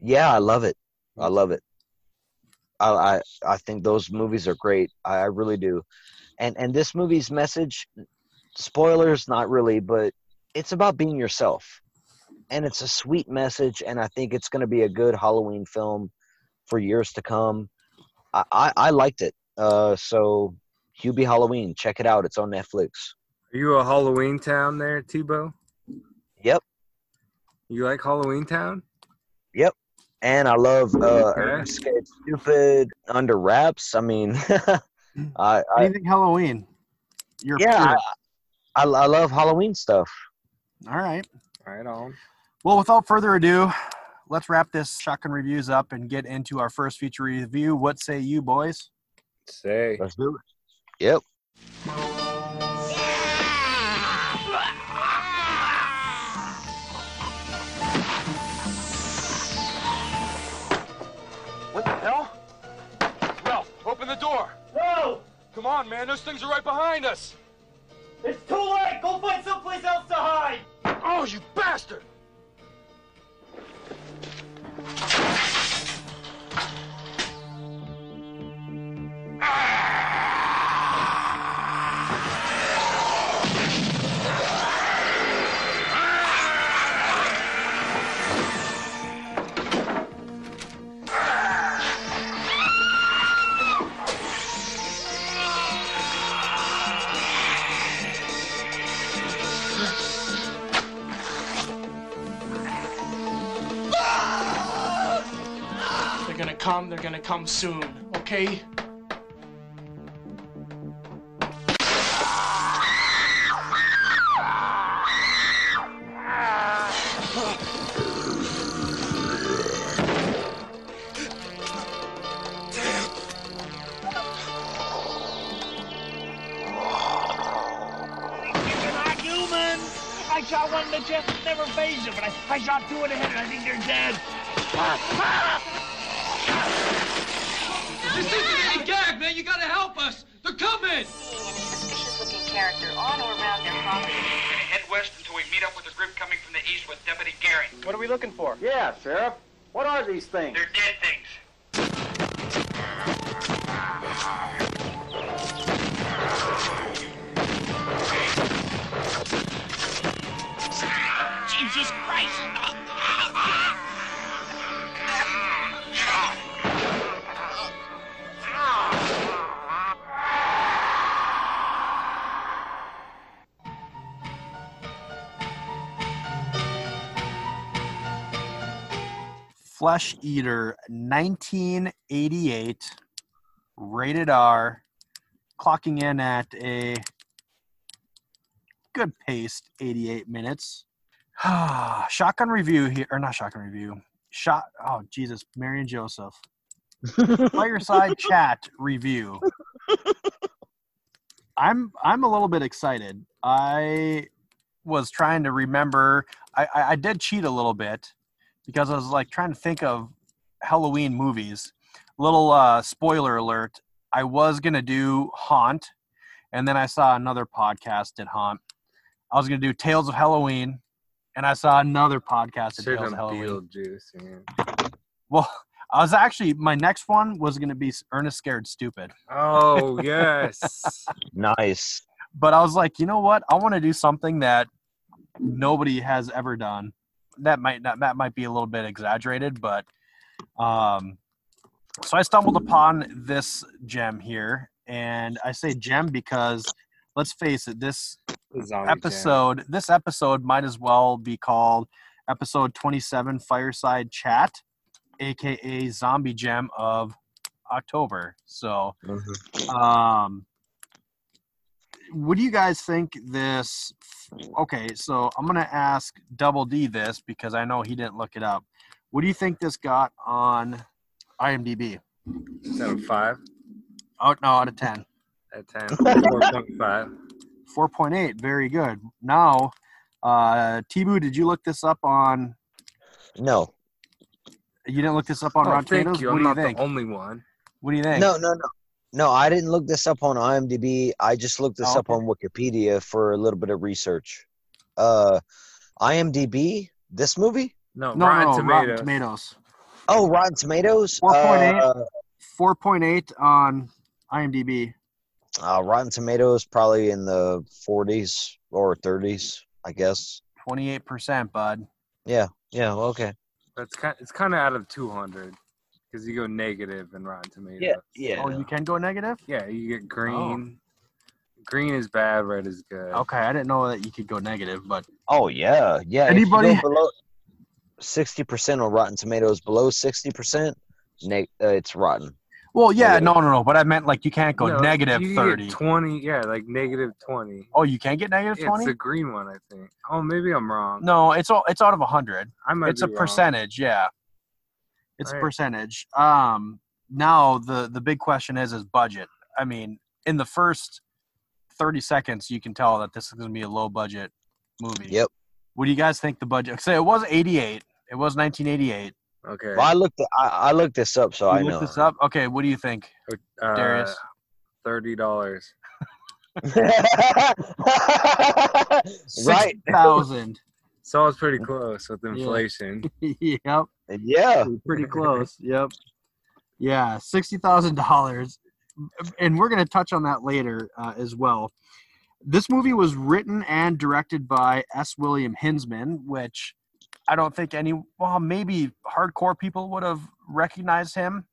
yeah, I love it. I love it. I I, I think those movies are great. I, I really do, and and this movie's message, spoilers, not really, but it's about being yourself, and it's a sweet message, and I think it's going to be a good Halloween film for years to come. I I, I liked it. Uh, so Hubie Halloween, check it out. It's on Netflix. Are you a Halloweentown there, T-Boo? Yep. You like Halloween town? Yep. And I love uh, Okay. Are You Scared Stupid under wraps. I mean, I, I Anything Halloween? You're yeah. I, I, I love Halloween stuff. All right. Right on. Well, without further ado, let's wrap this shotgun reviews up and get into our first feature review. What say you, boys? Say. Let's do it. Yep. Come on, man. Those things are right behind us. It's too late! Go find someplace else to hide! Oh, you bastard! come, they're gonna come soon, okay? I shot one in the chest, never phased them, but I, I shot two in the head, and I think they're dead. Ah, ah! What are we looking for? Yeah, Sheriff. What are these things? They're dead Flesh Eater 1988, rated R, clocking in at a good pace, 88 minutes. shotgun review here, or not shotgun review. Shot. Oh Jesus, Marion Joseph. Fireside chat review. I'm I'm a little bit excited. I was trying to remember. I, I, I did cheat a little bit because I was like trying to think of Halloween movies. Little uh, spoiler alert: I was gonna do Haunt, and then I saw another podcast at Haunt. I was gonna do Tales of Halloween, and I saw another podcast at Should Tales of Halloween. Beetlejuice. Man. Well, I was actually my next one was gonna be Ernest Scared Stupid, Oh yes. Nice. but I was like, you know what? I want to do something that nobody has ever done. That might not that might be a little bit exaggerated, but um, so I stumbled upon this gem here, and I say gem because let's face it, this Zombie Jam. episode this episode might as well be called episode 27 fireside chat aka zombie gem of october so um what do you guys think this okay so i'm gonna ask double d this because i know he didn't look it up what do you think this got on imdb Is that a five? oh no out of 10 At ten. Four point five. 4.8 very good now uh T-Boo, did you look this up on No. you didn't look this up on Oh, Rotten thank Tomatoes? you. What I'm do you not think? the only one. What do you think? No, no, no. No, I didn't look this up on IMDb. I just looked this Oh, up on Wikipedia for a little bit of research. Uh IMDb, this movie? No, no, Rotten no, Tomatoes. Rotten Tomatoes. Oh, Rotten Tomatoes? 4.8. Uh, 4.8 on IMDb. uh, Rotten Tomatoes probably in the 40s or 30s, I guess. 28%, bud. Yeah, yeah, okay. That's kind. It's kind of out of two hundred because you go negative in Rotten Tomatoes. Yeah, yeah. Oh, you can go negative? Yeah, you get green. Green is bad. Red is good. Okay, I didn't know that you could go negative, but Oh yeah, yeah. Anybody- below sixty percent on Rotten Tomatoes, below sixty percent, neg- uh, it's rotten. well, yeah, Negative. no, no, no. But I meant like you can't go No, negative you can get 30. Twenty. Yeah, like negative twenty. Oh, you can't get negative Yeah, it's 20? the green one, I think. Oh, maybe I'm wrong. No, it's all it's out of 100. I might It's a wrong. percentage, yeah. It's a percentage. Um now the the big question is is budget. I mean, in the first 30 seconds you can tell that this is going to be a low budget movie. Yep. What do you guys think the budget? Say it was 88. It was 1988. Okay. Well, I looked. I, I looked this up, so you I looked know. this up. Okay, what do you think? Uh, Darius? Thirty dollars. right. Thousand. So I was pretty close with inflation. yep. Yeah. Pretty close. yep. Yeah, sixty thousand dollars, and we're gonna touch on that later uh, as well. This movie was written and directed by S. William Hinzman, which I don't think any, well, maybe hardcore people would have recognized him.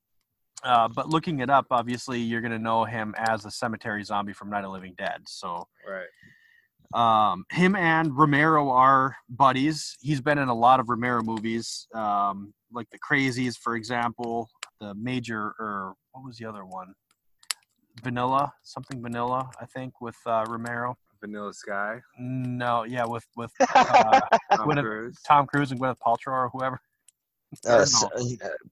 Uh, but looking it up, obviously, you're going to know him as the cemetery zombie from Night of Living Dead. So, Right. Um, him and Romero are buddies. He's been in a lot of Romero movies, um, like The Crazies, for example, the Major, or what was the other one? Vanilla, something Vanilla, I think, with uh, Romero. Vanilla Sky. No, yeah, with with uh, Tom Gwyneth- Cruise. Tom Cruise and Gwyneth Paltrow or whoever. Uh, No. s- uh,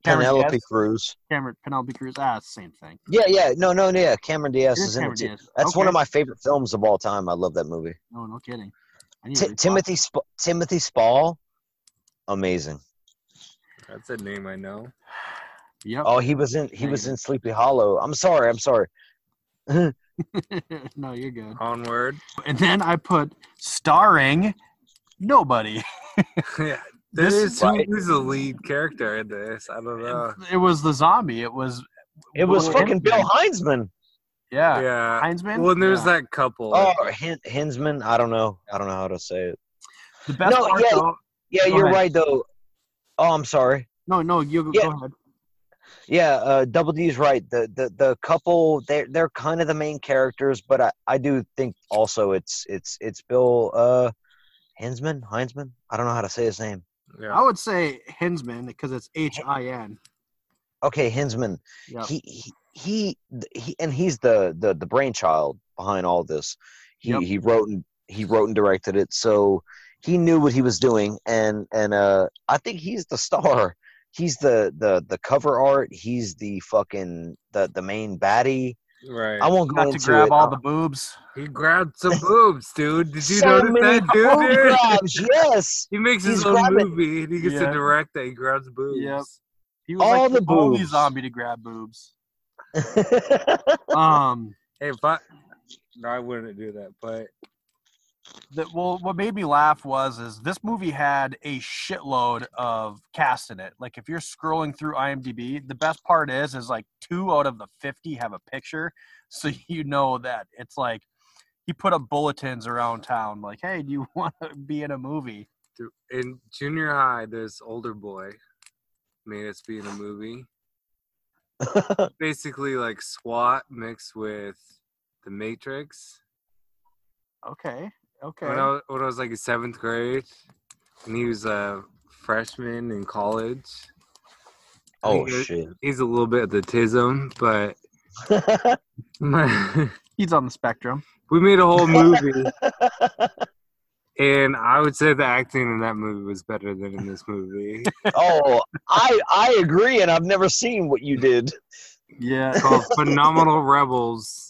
Cameron Penelope Diaz? Cruz. Cameron Penelope Cruz. Ah, the same thing. Yeah, yeah. No, no, yeah. Cameron Diaz It is is in Cameron it too. Diaz. That's one of my favorite films of all time. I love that movie. No, no kidding. I need to Ti rewatch Timothy Sp- Timothy Spall, amazing. That's a name I know. it. Yep. Oh, he was in he was in Sleepy Hollow. I'm sorry. I'm sorry. no, you're good. Onward. And then I put starring nobody. yeah. This- This is Right. who's the lead character in this? I don't know. It was the zombie. It was. It was Will fucking Bill Hensman. Heinzman. Yeah. Yeah. Heinzman. Well, and there's Yeah. that couple. Oh, Hin- Hinzman. I don't know. I don't know how to say it. The best No, part yeah. though. Yeah, you're ahead. right though. Oh, I'm sorry. No, no, you go, Yeah. go ahead. Yeah, uh, Double D's right. The the the couple they're they're kind of the main characters, but I, I do think also it's it's it's Bill uh Hinzman Heinzman. I don't know how to say his name. Yeah. I would say Hinzman because it's H I N. Okay, Hinzman. Yep. He, he he he and he's the the the brainchild behind all this. He Yep. he wrote and he wrote and directed it, so he knew what he was doing, and and uh I think he's the star. He's the the the cover art. He's the fucking the the main baddie. Right. I won't go Got to grab it. all the boobs. He grabbed some boobs, dude. Did you so notice many that, dude? boob grabs, yes. He makes his own grabbing- movie and he gets Yeah. to direct that. He grabs boobs. Yep. He was All like the the only boobs. zombie to grab boobs. Um, Hey, if I, no, I wouldn't do that, but that well, what made me laugh was is this movie had a shitload of cast in it. Like if you're scrolling through IMDb, the best part is is like two out of the fifty have a picture, so you know that it's like he put up bulletins around town, like, "Hey, do you want to be in a movie?" in junior high, this older boy made us be in a movie. Basically, like SWAT mixed with The Matrix. Okay, okay. When, I was, when I was like in seventh grade, and he was a freshman in college. Oh think it- shit. He's a little bit of the tism, but He's on the spectrum. we made a whole movie. And I would say the acting in that movie was better than in this movie. oh, I I agree, and I've never seen what you did. Yeah, called Phenomenal Rebels,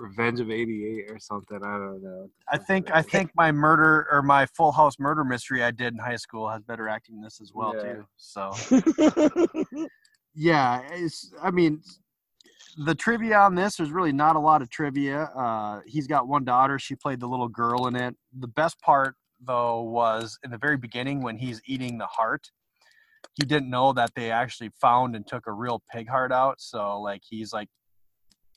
Revenge of '88 or something. I don't know. I think I think my murder or my Full House murder mystery I did in high school has better acting than this as well Yeah. too. So yeah, it's, I mean, the trivia on this there's really not a lot of trivia. Uh, he's got one daughter. She played the little girl in it. The best part though was in the very beginning when he's eating the heart. He didn't know that they actually found and took a real pig heart out. So like he's like,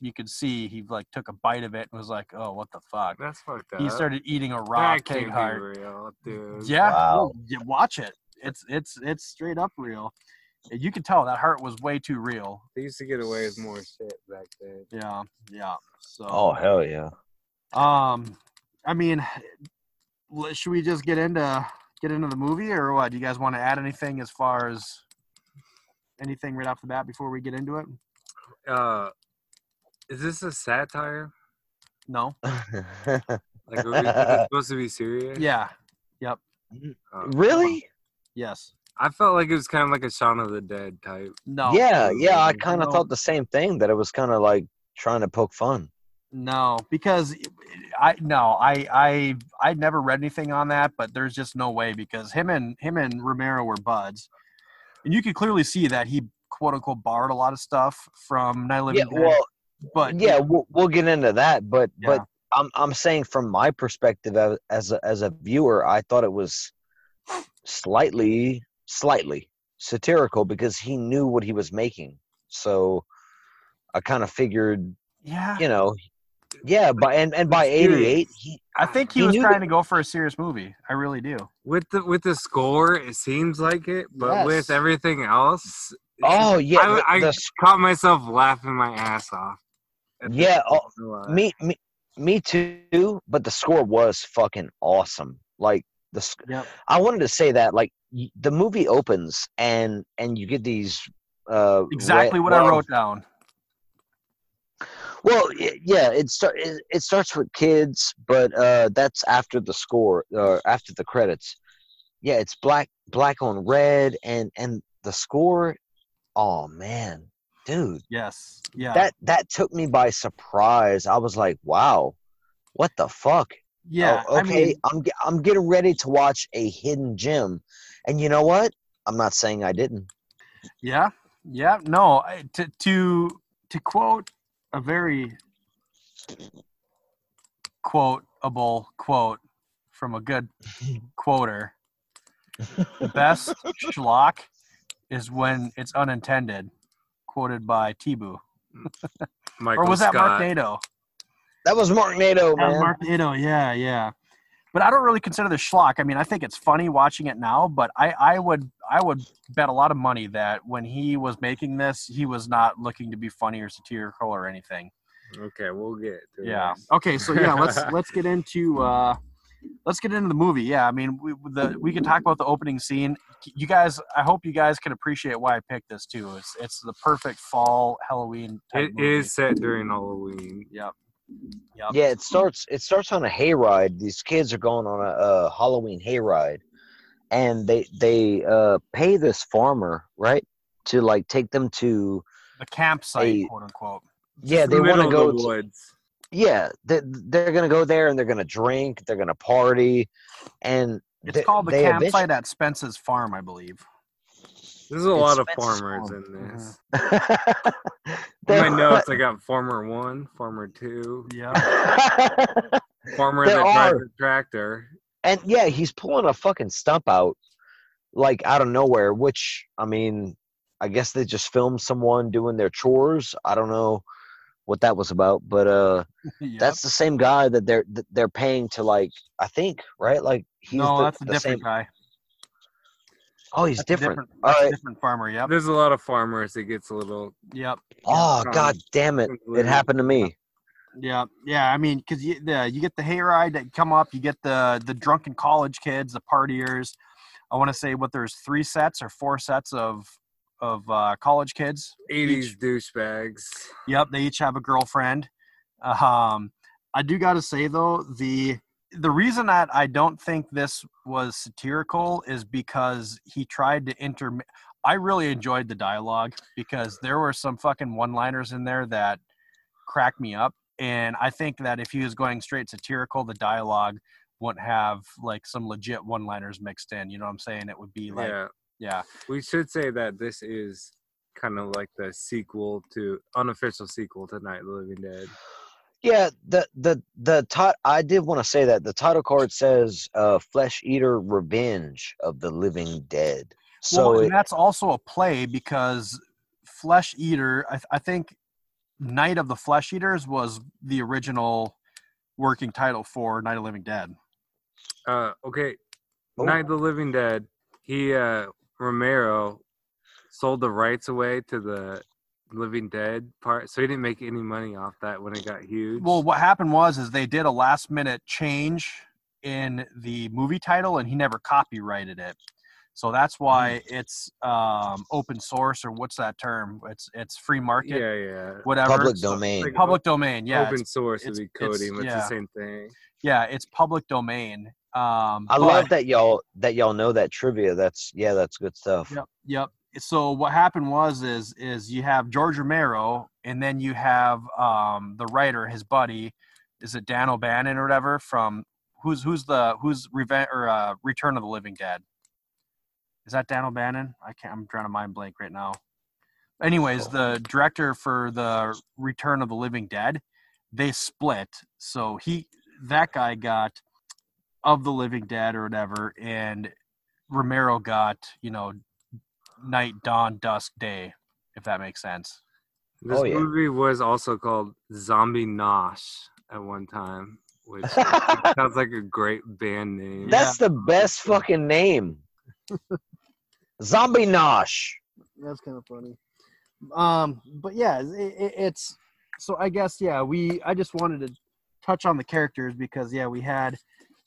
you could see he like took a bite of it and was like, oh, what the fuck. That's fucked up. He started eating a raw that pig can't heart. be real, dude. Yeah, Wow. watch it. It's it's it's straight up real. You can tell that heart was way too real. They used to get away with more shit back then. Yeah, yeah. So, oh hell yeah. um, I mean, should we just get into get into the movie, or what? Do you guys want to add anything as far as anything right off the bat before we get into it? Uh, is this a satire? No. Like, are we, is it supposed to be serious? Yeah. Yep. Oh. really? Yes. I felt like it was kind of like a Shaun of the Dead type. No. yeah, yeah. I kind of No. thought the same thing that it was kind of like trying to poke fun. No, because I no, I I I never read anything on that, but there's just no way because him and him and Romero were buds, and you could clearly see that he quote unquote borrowed a lot of stuff from Night of the Yeah, Living Dead. well, but yeah, we'll, we'll get into that, but Yeah. but I'm I'm saying from my perspective as as a, as a viewer, I thought it was slightly slightly satirical because he knew what he was making. So I kind of figured, yeah, you know, yeah, by and, and by 88, he I think he, he was trying that- to go for a serious movie. I really do. With the with the score, it seems like it, but Yes. with everything else, Oh yeah, I, the- I the caught myself laughing my ass off. At the- Yeah, oh, me me me too, but the score was fucking awesome. Like the sc- Yep. I wanted to say that like y- the movie opens and and you get these uh Exactly red- what I wrote down. Well, yeah, it start it, it starts with kids, but uh that's after the score or after the credits. Yeah, it's black black on red and and the score oh man, dude. Yes. Yeah. That that took me by surprise. I was like, "Wow. What the fuck?" Yeah, Oh, I okay, mean, I'm I'm getting ready to watch a hidden gem, and you know what? I'm not saying I didn't. yeah, yeah. No, I- to to to quote a very quotable quote from a good quoter. The best schlock is when it's unintended. Quoted by T-Boo. Michael or was that Scott. Mark Nato? That was Mark Nato, That was man. Mark Nato, yeah, yeah. But I don't really consider this schlock. I mean, I think it's funny watching it now, but I, I would I would bet a lot of money that when he was making this, he was not looking to be funny or satirical or anything. Okay, we'll get. To Yeah. this. Okay, so yeah, let's let's get into uh let's get into the movie. Yeah, I mean, we the we can talk about the opening scene. You guys, I hope you guys can appreciate why I picked this too. It's it's the perfect fall Halloween type It movie. is set during Halloween. Yep. Yep. Yeah, it starts. It starts on a hayride. These kids are going on a, a Halloween hayride, and they they uh, pay this farmer right to like take them to. The campsite, a- quote unquote. Yeah, they want to go. of the to- woods. Yeah, they, they're gonna go there and they're gonna drink. They're gonna party, and It's they- called the they campsite at Spence's farm, I believe. There's a It's lot of Spencer's farmers farm. in mm-hmm. this. eventually- In my There- notes, I got farmer one, farmer two, Yeah. farmer There that drives are. a tractor. and yeah, he's pulling a fucking stump out, like out of nowhere. Which I mean, I guess they just filmed someone doing their chores. I don't know what that was about, but uh, Yep. that's the same guy that they're that they're paying to like. I think right, like he's no, the, that's a the different same. guy. Oh, he's That's a different. different, All a different farmer. Yep. There's a lot of farmers. It gets a little. Yep. Oh Um, god damn it! It happened to me. Yeah, yeah. I mean, because you the, you get the hayride that come up, you get the the drunken college kids, the partiers. I want to say what there's three sets or four sets of of uh, college kids. 80s douchebags. Yep, they each have a girlfriend. Um, I do got to say though, the the reason that I don't think this was satirical is because he tried to inter. I really enjoyed the dialogue because there were some fucking one-liners in there that cracked me up, and I think that if he was going straight satirical, the dialogue wouldn't have like some legit one-liners mixed in. You know what I'm saying? It would be like, yeah. Yeah, We should say that this is kind of like the sequel to unofficial sequel to Night of the Living Dead. Yeah, the the the ti- I did want to say that the title card says uh, "Flesh Eater: Revenge of the Living Dead." So well, it, that's also a play because Flesh Eater, I, I think Night of the Flesh Eaters was the original working title for Night of the Living Dead. Uh, okay, Oh. Night of the Living Dead. He uh, Romero sold the rights away to the Living Dead part, so he didn't make any money off that when it got huge. Well, what happened was is they did a last minute change in the movie title, and he never copyrighted it. So that's why it's um, open source, or what's that term? It's it's free market, yeah, yeah. whatever. public domain. like- Public domain, yeah. Open it's- source would it's- be it's- coding, but it's yeah. the same thing. yeah, it's public domain. Um, I but- love that y'all that y'all know that trivia. That's yeah, that's good stuff. Yep, yep. So what happened was is is you have George Romero, and then you have um, the writer, his buddy, is it Dan O'Bannon or whatever from who's who's the who's Reven- or uh, Return of the Living Dead. Is that Dan O'Bannon? I can't. I'm trying to mind blank right now. Anyways, the director for the Return of the Living Dead, they split. So he that guy got of the Living Dead or whatever, and Romero got you know night, dawn, dusk, day, if that makes sense. This Oh, yeah. movie was also called Zombie Nosh at one time, which sounds like a great band name. That's the best fucking name. Zombie Nosh. That's kind of funny. Um, but yeah, it, it, it's so I guess yeah, we I just wanted to touch on the characters because yeah, we had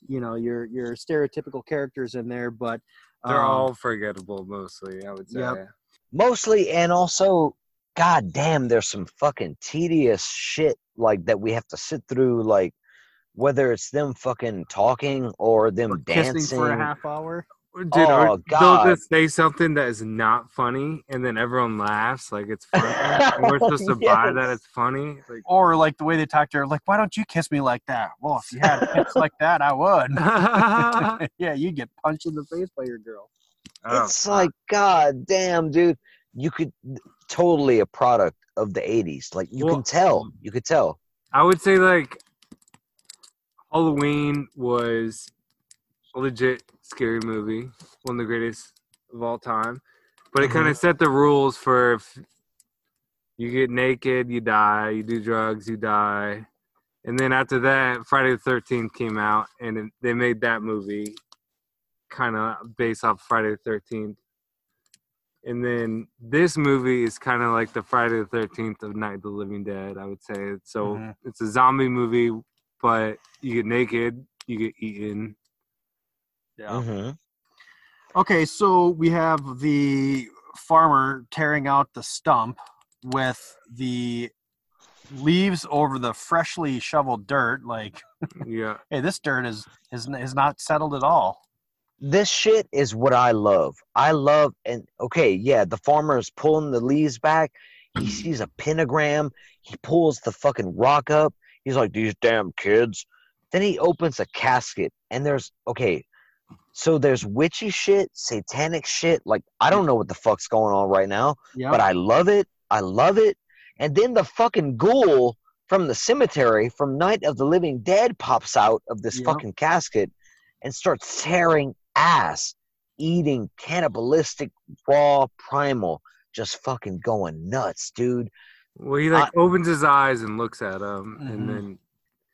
you know your your stereotypical characters in there, but They're um, all forgettable mostly, I would say. Yep. Mostly, and also, god damn, there's some fucking tedious shit like that we have to sit through. Like whether it's them fucking talking or them kissing dancing. for a half hour. Dude, Oh, or they'll God. just say something that is not funny, and then everyone laughs like it's funny. and we're supposed to buy that it's funny. Like, Or like the way they talk to her, like, why don't you kiss me like that? Well, if you had kiss like that, I would. yeah, you'd get punched in the face by your girl. oh, It's like, god damn, dude. You could totally a product of the '80s. Like you Well- can tell. You could tell. I would say like Halloween was legit scary movie, one of the greatest of all time. But it kind of set the rules for if you get naked, you die. You do drugs, you die. And then after that, Friday the Thirteenth came out, and it, they made that movie kind of based off Friday the Thirteenth. And then this movie is kind of like the Friday the Thirteenth of Night of the Living Dead. I would say so. Mhm. It's a zombie movie, but you get naked, you get eaten. Yeah. hmm Okay, so we have the farmer tearing out the stump with the leaves over the freshly shoveled dirt. Like, Yeah, hey, this dirt is is is not settled at all. This shit is what I love. I love and okay, yeah, the farmer is pulling the leaves back. He sees a pentagram. He pulls the fucking rock up. He's like, "These damn kids." Then he opens a casket, and there's okay. So there's witchy shit, satanic shit. Like I don't know what the fuck's going on right now. Yeah. but I love it. I love it. And then the fucking ghoul from the cemetery from Night of the Living Dead pops out of this Yep. fucking casket and starts tearing ass, eating cannibalistic raw primal, just fucking going nuts, dude. well, he like opens his eyes and looks at him, Mhm. and then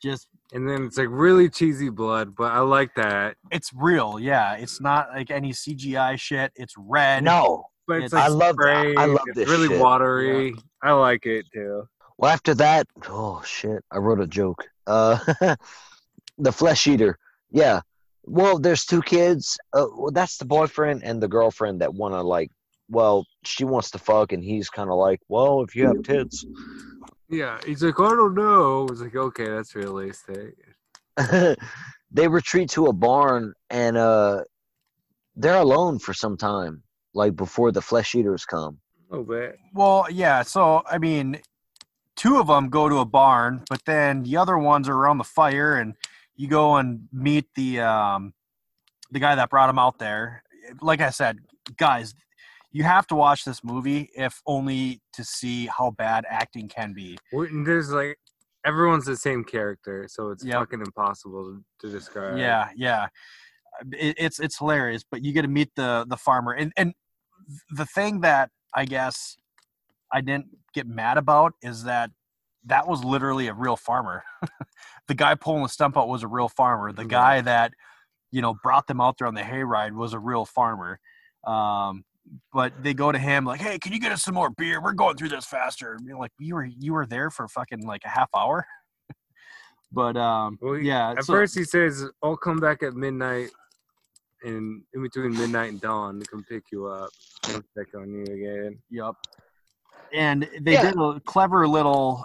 just and then it's like really cheesy blood. But I like that. it's real. Yeah, it's not like any CGI shit. It's red. No. But it's It's- like I love- sprayed, I love it's this really shit. watery. I like it too. Well, after that, oh shit, I wrote a joke. Uh, the flesh eater. Yeah. Well, there's two kids. Uh, well, that's the boyfriend and the girlfriend that want to like. Well, she wants to fuck, and he's kind of like, well, if you have tits. Yeah, he's like, I don't know. It's like, okay, that's realistic. they retreat to a barn, and uh, they're alone for some time, like before the flesh eaters come. A little bit. Well, yeah. So I mean, two of them go to a barn, but then the other ones are around the fire, and you go and meet the um, the guy that brought them out there. Like I said, guys, you have to watch this movie if only to see how bad acting can be. There's like everyone's the same character, so it's Yep. fucking impossible to, to describe. Yeah, yeah. It, it's it's hilarious, but you get to meet the the farmer, and and the thing that I guess I didn't get mad about is that that was literally a real farmer. the guy pulling the stump out was a real farmer. The Yeah. guy that you know brought them out there on the hayride was a real farmer. Um, but they go to him like, "Hey, can you get us some more beer? We're going through this faster." And you're like, "You were you were there for fucking like a half hour." but um, Well, he- yeah. At so- first, he says, "I'll come back at midnight, and in between midnight and dawn to come pick you up and check on you again." Yep. And they Yeah. did a clever little.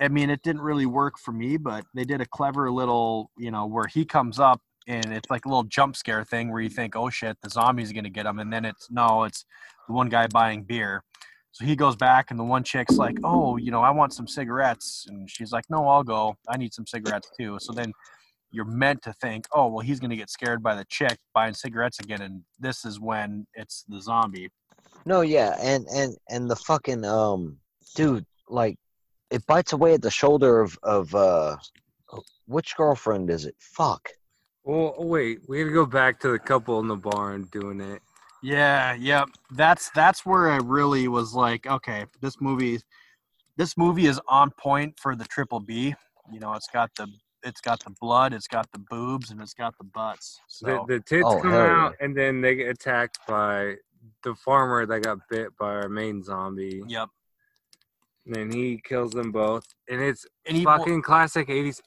I mean, it didn't really work for me, but they did a clever little, you know, where he comes up and it's like a little jump scare thing where you think, oh shit, the zombie's gonna get him, and then it's no, it's the one guy buying beer. So he goes back, and the one chick's like, oh, you know, I want some cigarettes, and she's like, no, I'll go. I need some cigarettes too. So then you're meant to think, oh, well, he's gonna get scared by the chick buying cigarettes again, and this is when it's the zombie. No, yeah, and and and the fucking um, dude, like, it bites away at the shoulder of of uh, which girlfriend is it? Fuck. Well, oh, wait, we got to go back to the couple in the barn doing it. Yeah, yep. That's that's where I really was like, okay, this movie this movie is on point for the triple B. You know, it's got the it's got the blood, it's got the boobs, and it's got the butts. So The, the tits Oh, come hell yeah. out, and then they get attacked by the farmer that got bit by our main zombie. yep. And then he kills them both, and it's And he fucking classic '80s.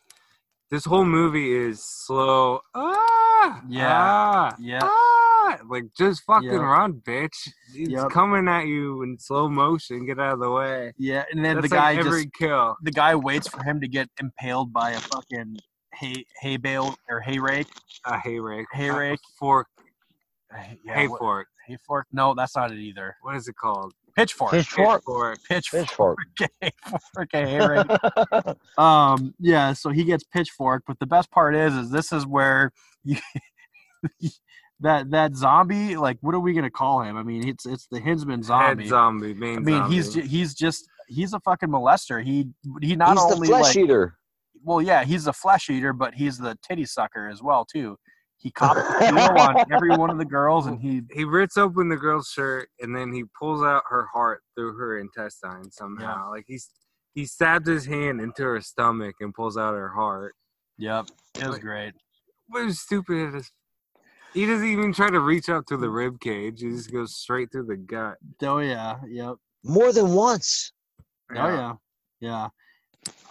This whole movie is slow. Ah, Yeah, ah, yeah. ah, like just fucking Yep. run, bitch. It's Yep. coming at you in slow motion. Get out of the way. yeah, and then That's the guy like every just kill. the guy waits for him to get impaled by a fucking hay hay bale or hay rake. A hay rake. Hay rake. fork. Yeah, Hay what- fork. hay fork? No, that's not it either. What is it called? Pitchfork. Pitchfork. Fork. Pitchfork. Pitchfork. Raid. um yeah so he gets pitchfork but the best part is is this is where you that that zombie like what are we gonna call him i mean it's it's the hinzman zombie Head zombie. Main i mean he's zombie. ju- he's just he's a fucking molester he he not He's the only flesh like eater. well yeah he's a flesh eater but he's the titty sucker as well too he copped the on every one of the girls and he he rips open the girl's shirt and then he pulls out her heart through her intestine somehow. Like he's he stabbed his hand into her stomach and pulls out her heart. yep it was Like- great What is stupid as he doesn't even try to reach out to the rib cage. He just goes straight through the gut. oh yeah yep More than once. oh yeah yeah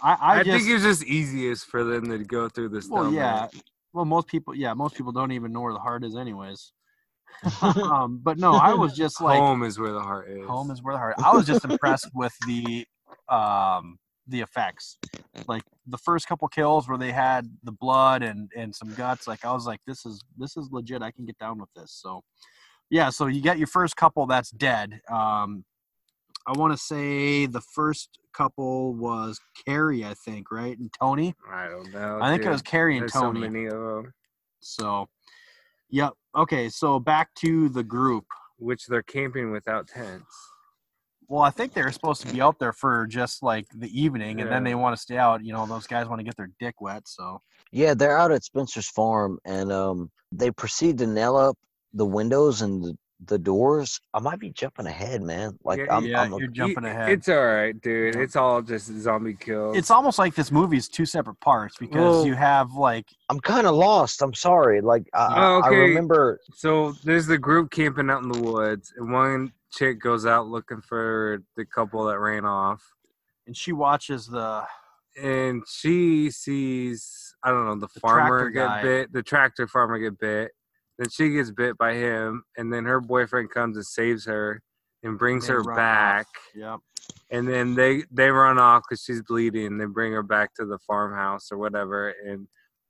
i i, I, just, think it's just easiest for them to go through this. stomach. Well, yeah. Well, most people, yeah, most people don't even know where the heart is, anyways. um, but no, I was just like, home, is where the heart is. Home is where the heart. I was just impressed with the, um, the effects. Like the first couple kills where they had the blood and and some guts. Like I was like, this is this is legit. I can get down with this. So, yeah. So you get your first couple that's dead. Um, I want to say the first couple was Carrie, I think, right, and Tony. I don't know. I think it was Carrie and There's Tony. so many of them, So, yep. Okay, so back to the group. which they're camping without tents. Well, I think they were supposed to be out there for just like the evening, and then they want to stay out. You know, those guys want to get their dick wet. So, Yeah, they're out at Spencer's farm and um they proceed to nail up the windows and the, the doors. I might be jumping ahead, man. Like Yeah, I'm, yeah, I'm a- you're jumping Y- ahead. It's all right, dude. It's all just zombie kills. it's almost like this movie's two separate parts because Well- you have like, I'm kind of lost. I'm sorry. Like I, I- Oh, I okay. remember So there's the group camping out in the woods, and one chick goes out looking for the couple that ran off, and she watches the and she sees I don't know the, The farmer get guy. bit, the tractor farmer get bit. Then she gets bit by him, and then her boyfriend comes and saves her and brings they her back. off. Yep. and then they they run off because she's bleeding. They bring her back to the farmhouse or whatever, and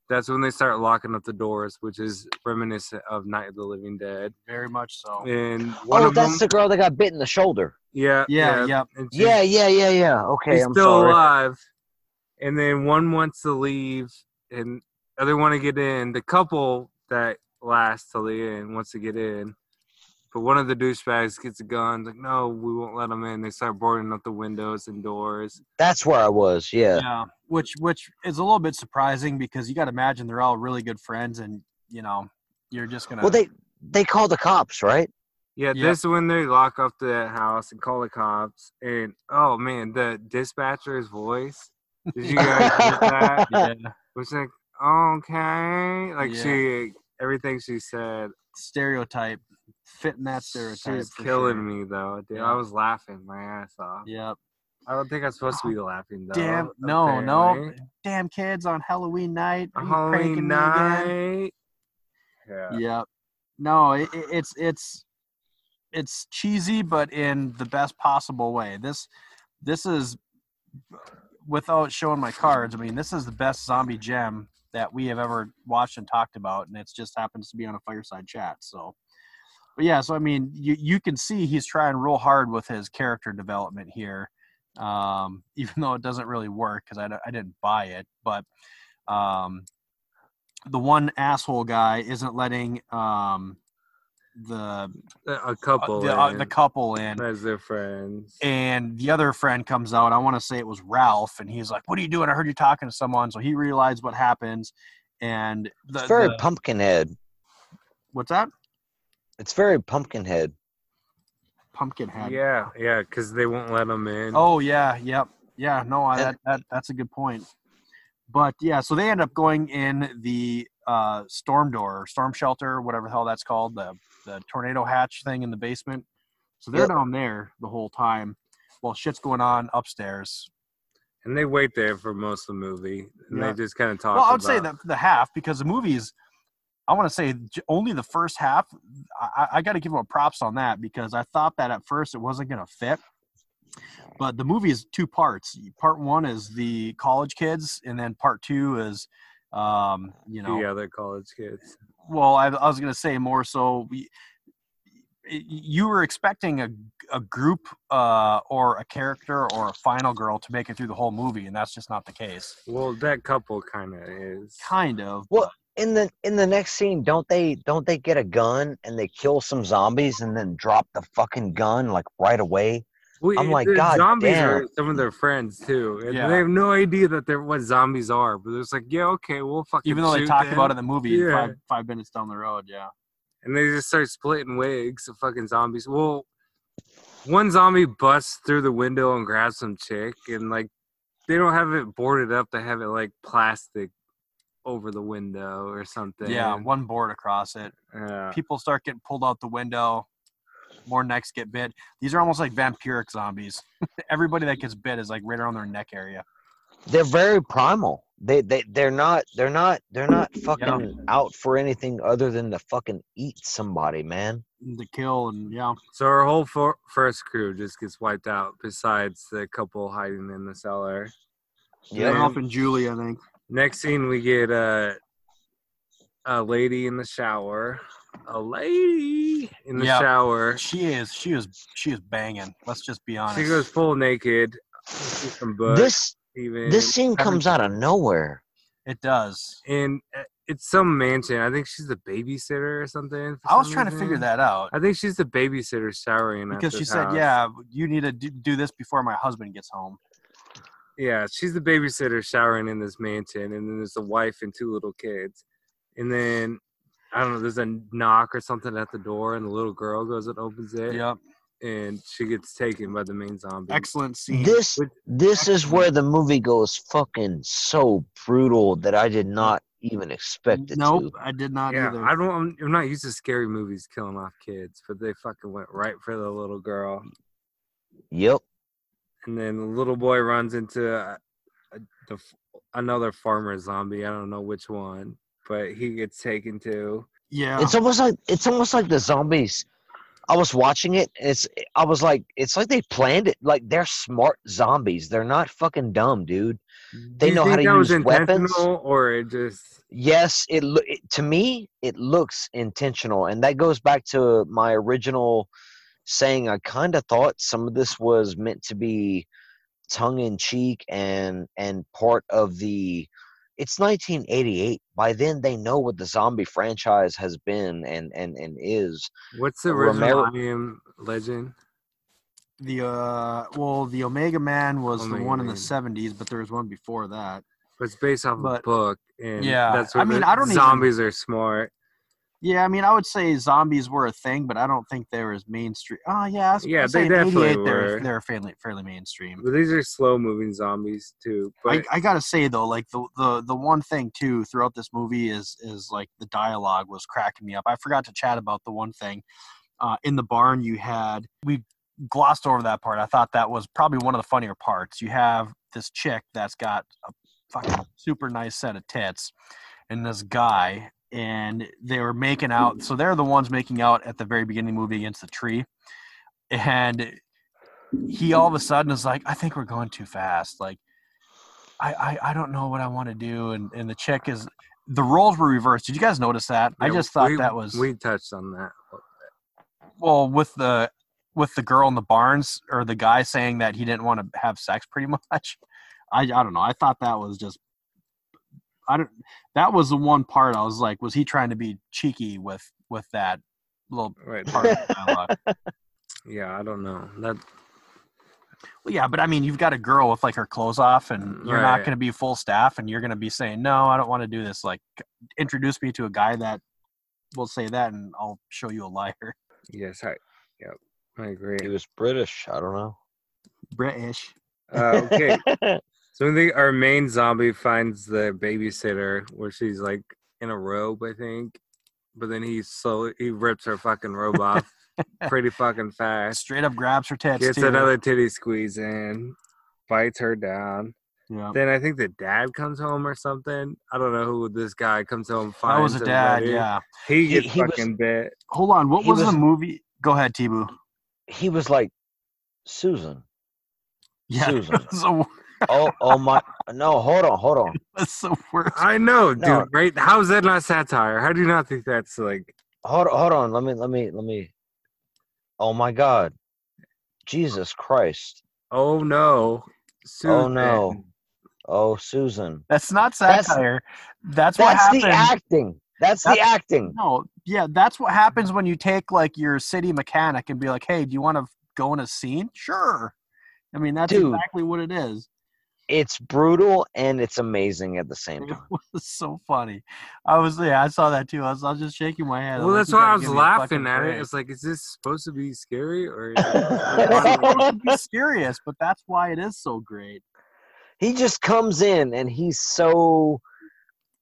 that's when they start locking up the doors, which is reminiscent of Night of the Living Dead. Very much so. And oh, one Oh, of that's them, the girl that got bit in the shoulder. yeah, Yeah, yep. and she's- Yeah, yeah, yeah, yeah. Okay, she's I'm still sorry. alive. And then one wants to leave, and other want to get in. The couple that lasts till the end wants to get in. But one of the douchebags gets a gun. Like, no, we won't let them in. They start boarding up the windows and doors. That's where I was. Yeah. Yeah, which which is a little bit surprising because you got to imagine they're all really good friends, and you know, you're just gonna. Well, they they call the cops, right? Yeah, Yep. this is when they lock up the house and call the cops. And oh man, the dispatcher's voice. Did you guys get that? yeah, was like, okay, like Yeah. she everything she said. stereotype, fitting that stereotype. She's for killing sure. me though, dude. Yeah. I was laughing my ass off. Yep. I don't think I'm supposed to be ah, laughing though. Damn. No. No. Damn kids on Halloween night. Are On you Halloween night. Yeah. Yep. No, it- it's it's it's cheesy, but in the best possible way. This this is without showing my cards. I mean, this is the best zombie gem that we have ever watched and talked about, and it just happens to be on a fireside chat. So, but yeah, so I mean, you you can see he's trying real hard with his character development here, um, even though it doesn't really work because I, I didn't buy it, but. Um, the one asshole guy isn't letting um, the A couple. the, uh, the couple in, as their friends. and the other friend comes out. I want to say it was Ralph, and he's like, "What are you doing? I heard you talking to someone." So he realized what happens, and the, It's very the- pumpkinhead. what's that? It's very pumpkinhead. Pumpkinhead. Yeah, yeah, because they won't let them in. Oh yeah, yep, yeah. No, I, that, that that's a good point. But yeah, so they end up going in the uh, storm door, or storm shelter, whatever the hell that's called, the the tornado hatch thing in the basement. So they're Yep. down there the whole time while shit's going on upstairs. And they wait there for most of the movie, and Yeah. they just kind of talk. Well, I would say about- the the half because the movie's. I want to say only the first half. I, I got to give them props on that because I thought that at first it wasn't going to fit. But the movie is two parts. Part one is the college kids, and then part two is, um, you know, the other college kids. Well, I, I was gonna say more so. We, you were expecting a a group uh, or a character or a final girl to make it through the whole movie, and that's just not the case. Well, that couple kind of is. Kind of. Well, in the in the next scene, don't they don't they get a gun and they kill some zombies and then drop the fucking gun like right away? Well, I'm like, God zombies damn. are some of their friends too, and Yeah. they have no idea that they're what zombies are. But it's like, yeah, okay, we'll fucking. Even though they shoot talked them. about it in the movie Yeah. five five minutes down the road, yeah. and they just start splitting wigs of fucking zombies. Well, one zombie busts through the window and grabs some chick, and like they don't have it boarded up; they have it like plastic over the window or something. Yeah, one board across it. Yeah. People start getting pulled out the window. More necks get bit. These are almost like vampiric zombies. Everybody that gets bit is like right around their neck area. They're very primal. They they they're not they're not they're not fucking out for anything other than to fucking eat somebody, man. To kill and yeah. So our whole for- first crew just gets wiped out, besides the couple hiding in the cellar. Yeah. Ralph and Julie, I think. Next scene, we get a a lady in the shower. A lady in the Yeah. shower. She is she is she is banging. Let's just be honest. She goes full naked. See butt, This even. this scene comes out of nowhere. It does. and uh, it's some mansion. I think she's the babysitter or something. I was some trying to figure that out I think she's the babysitter showering because she this said, house. "Yeah, you need to do, do this before my husband gets home." Yeah, she's the babysitter showering in this mansion, and then there's a wife and two little kids, and then I don't know. There's a knock or something at the door, and the little girl goes and opens it, Yep. and she gets taken by the main zombie. Excellent scene. This With- this is where the movie goes fucking so brutal that I did not even expect it Nope, to. I did not Yeah, either. I don't. I'm, I'm not used to scary movies killing off kids, but they fucking went right for the little girl. Yep. and then the little boy runs into a, a, the, another farmer zombie. I don't know which one, but he gets taken too. yeah. It's almost like it's almost like the zombies. I was watching it. It's I was like, it's like they planned it. Like they're smart zombies. They're not fucking dumb, dude. They know how to use weapons. or it just Yes, it, it to me it looks intentional, and that goes back to my original saying. I kind of thought some of this was meant to be tongue in cheek and and part of the. It's 1988. By then, they know what the zombie franchise has been and and and is. what's the original Romero- I Am Legend? the uh, well, the Omega Man was the Omega one in the '70s, but there was one before that. But it's based off But- a book, and Yeah, that's what I mean, I don't even- zombies are smart. Yeah, I mean, I would say zombies were a thing, but I don't think they were as mainstream. Oh, yeah, Yeah, they definitely 88, They're, were. they're fairly fairly mainstream. But these are slow moving zombies too. I, I gotta say though, like the, the the one thing too throughout this movie is is like the dialogue was cracking me up. I forgot to chat about the one thing. Uh, in the barn, you had we glossed over that part. I thought that was probably one of the funnier parts. You have this chick that's got a fucking super nice set of tits, and this guy, and they were making out. So they're the ones making out at the very beginning of the movie against the tree, and he all of a sudden is like, I think we're going too fast. Like, I, I, I don't know what I want to do. And, and the chick is, the roles were reversed. Did you guys notice that? I just thought we- that was, we touched on that. well, with the, with the girl in the barns or the guy saying that he didn't want to have sex pretty much. I, I don't know. I thought that was just, I don't, that was the one part I was like, was he trying to be cheeky with, with that little Right. part of the dialogue? Yeah, I don't know that. Well, yeah, but I mean, you've got a girl with like her clothes off, and you're not going to be full staff, and you're going to be saying, "No, I don't want to do this." Like, introduce me to a guy that will say that, and I'll show you a liar. Yes, I. Yep, I agree. He was British. I don't know. British. Uh, okay. So I think our main zombie finds the babysitter where she's like in a robe, I think. But then he slowly he rips her fucking robe off pretty fucking fast. Straight up grabs her tits. Gets too. another titty squeeze in, bites her down. Yeah. Then I think the dad comes home or something. I don't know who this guy comes home. That Finds was a dad. everybody. Yeah. He He- gets he was- fucking bit. Hold on. What was, was- the movie? Go ahead, T-Boo. he was like Susan. Yeah. Susan. so Oh, oh my! No, hold on, hold on, That's the worst. I know, dude. No. Right? How is that not satire? How do you not think that's like? hold on, hold on. Let me, let me, let me. Oh my God! Jesus Christ! Oh no. Oh, no. Oh, Susan. That's not satire. That's, what That's happens. the acting. That's the acting. No, yeah, that's what happens when you take like your city mechanic and be like, "Hey, do you want to go in a scene?" Sure. I mean, that's Dude. exactly what it is. It's brutal and it's amazing at the same It time. was so funny. I was, yeah, I saw that too. I was, I was just shaking my head. Well, like, that's why I was give me a laughing fucking at it. It's like, is this supposed to be scary or? Is It's supposed to be serious, but that's why it is so great. he just comes in and he's so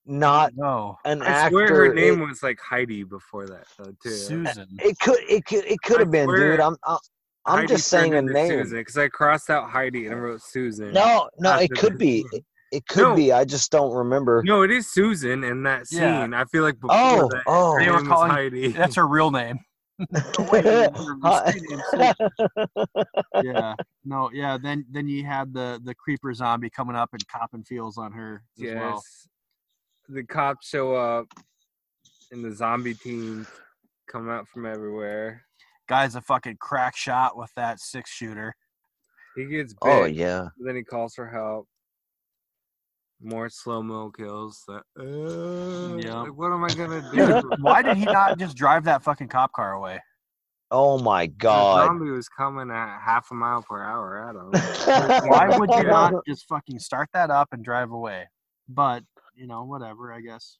not No, an I actor. swear her name It, was like Heidi before that though too. Susan. it could, it could, it could have been, swear dude. I'm, I'm, I'm Heidi just saying a turned into name. Susan because I crossed out Heidi and I wrote Susan. No, no, it could be. It, it could No. be. I just don't remember. No, it is Susan in that scene. Yeah. I feel like before Oh, that, oh. They were calling- Heidi. That's her real name. No, wait, her- her street name's Susan. yeah, no, yeah. Then then you had the the creeper zombie coming up and copping feels on her as yes. well. The cops show up, and the zombie team come out from everywhere. Guy's a fucking crack shot with that six shooter. He gets big. Oh yeah. Then he calls for help. More slow mo kills. That, uh, Yeah. Like, what am I gonna Dude, do? why did he not just drive that fucking cop car away? Oh my The God. zombie was coming at half a mile per hour at him. Why would you not just fucking start that up and drive away? But you know, whatever. I guess.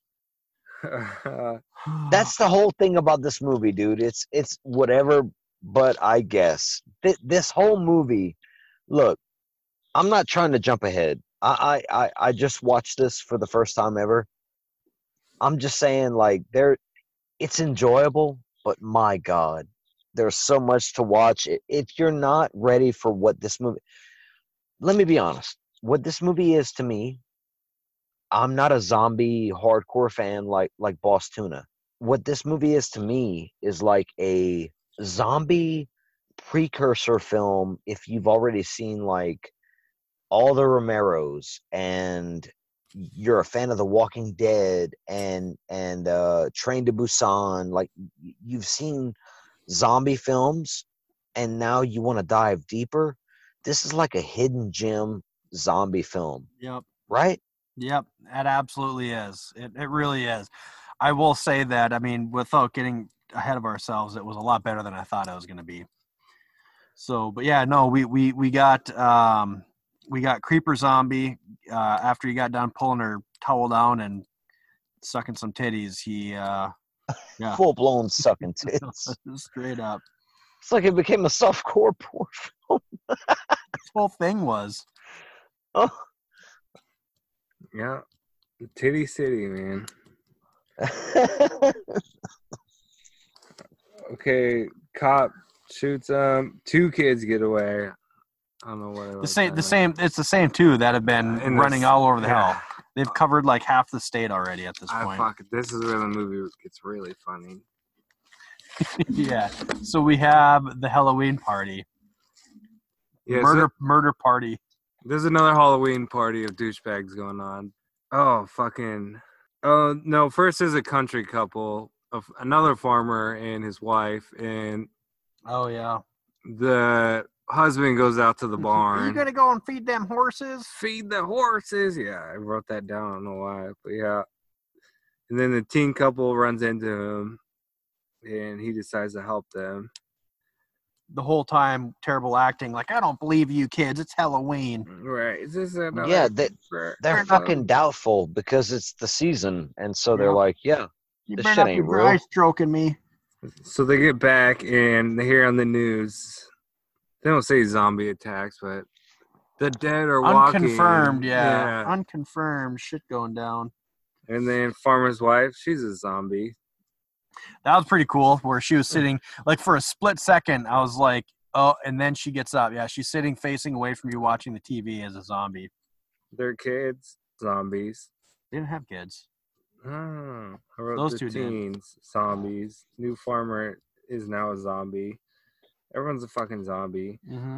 That's the whole thing about this movie, dude. It's it's whatever, but I guess Th- this whole movie. Look, I'm not trying to jump ahead. I, I I I just watched this for the first time ever. I'm just saying, like, there, it's enjoyable, but my God, there's so much to watch. If you're not ready for what this movie, let me be honest. What this movie is to me, I'm not a zombie hardcore fan like like Bostuna. What this movie is to me is like a zombie precursor film if you've already seen like all the Romeros and you're a fan of The Walking Dead and and uh Train to Busan like you've seen zombie films and now you want to dive deeper this is like a hidden gem zombie film Yep. right Yep, that absolutely is. It it really is. I will say that. I mean, without getting ahead of ourselves, it was a lot better than I thought it was going to be. So, but yeah, no, we we we got um we got creeper zombie uh, after he got done pulling her towel down and sucking some titties. He uh Yeah. full blown sucking tits straight up. it's like it became a softcore porn film This whole thing was. oh yeah. Titty City, man. Okay, cop shoots um two kids get away. I don't know what it The same, the same. It's the same two that have been In running this- all over the yeah. hell. They've covered like half the state already at this I point. fuck. This is where the movie gets really funny. yeah. So we have the Halloween party, Yeah, so murder murder party. There's another Halloween party of douchebags going on. Oh fucking. Oh no! First, is a country couple of another farmer and his wife, and Oh yeah. the husband goes out to the barn. Are you gonna go and feed them horses? feed the horses. Yeah, I wrote that down. I don't know why, but yeah. And then the teen couple runs into him, and he decides to help them. The whole time, terrible acting. Like I don't believe you kids. It's Halloween. Mm, right? Is this uh, another? Yeah, they- for- uh, they're for- fucking doubtful because it's the season and so they're Yeah. like yeah You This shit ain't real. stroking me. So they get back and they hear on the news. They don't say zombie attacks, but the dead are walking. Unconfirmed. Yeah. Unconfirmed. Shit going down. And then farmer's wife, she's a zombie. That was pretty cool. Where she was sitting, like for a split second, I was like, oh, and then she gets up. Yeah, she's sitting facing away from you, watching the TV as a zombie. Their kids, zombies. They didn't have kids. Oh, I wrote Those the two did. teens, zombies. New farmer is now a zombie. Everyone's a fucking zombie. Mm-hmm.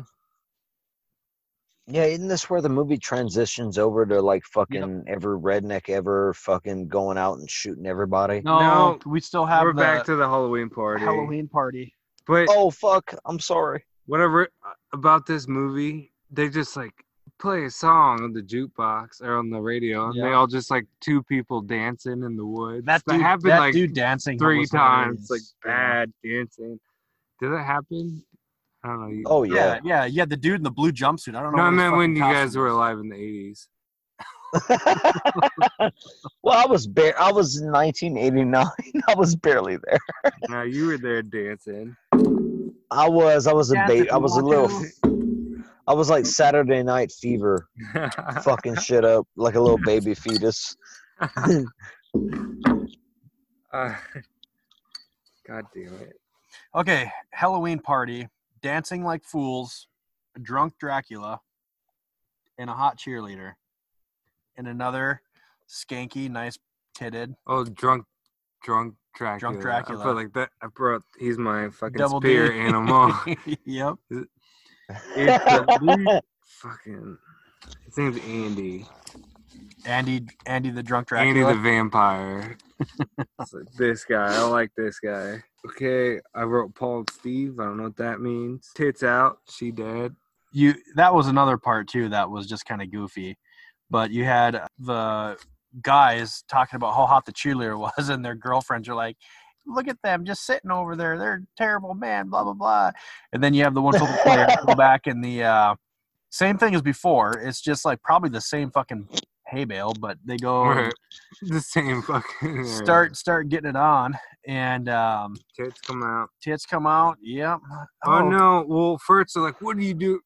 Yeah, isn't this where the movie transitions over to like fucking every redneck ever fucking going out and shooting everybody? No, No, we still have We're the back to the Halloween party. Halloween party. But Oh fuck! I'm sorry. whatever uh, about this movie, they just like play a song on the jukebox or on the radio, and they all just like two people dancing in the woods. That dude, happened that like dude dancing three was times, like hilarious. Yeah. bad dancing. Did that happen? I don't know. You, Oh Yeah, yeah. yeah, yeah. The dude in the blue jumpsuit. I don't know. no, I what meant when you guys were alive in the eighties. well, I was bare. I was in 1989. I was barely there. Now you were there dancing. I was. I was a Dance baby. I was a little. to. I was like Saturday Night Fever, fucking shit up like a little baby fetus. uh, God damn it. Okay, Halloween party, dancing like fools, a drunk Dracula, and a hot cheerleader, and another skanky, nice titted Oh, drunk, drunk Dracula. Drunk Dracula. I feel like that. I brought. He's my fucking double spirit D. animal. yep. It's the fucking. His name's Andy. Andy, Andy the drunk dragon. Andy the vampire. It's like, this guy. I like this guy. Okay, I wrote Paul and Steve. I don't know what that means. Tits out. She dead. you that was another part too that was just kind of goofy but you had the guys talking about how hot the cheerleader was and their girlfriends are like look at them just sitting over there they're terrible man blah blah blah and then you have the one football player go back in the uh same thing as before it's just like probably the same fucking hay bale but they go Right. The same fucking. start start getting it on and um Tits come out. tits come out yep Oh, no! Well, first they're like, "What do you do?"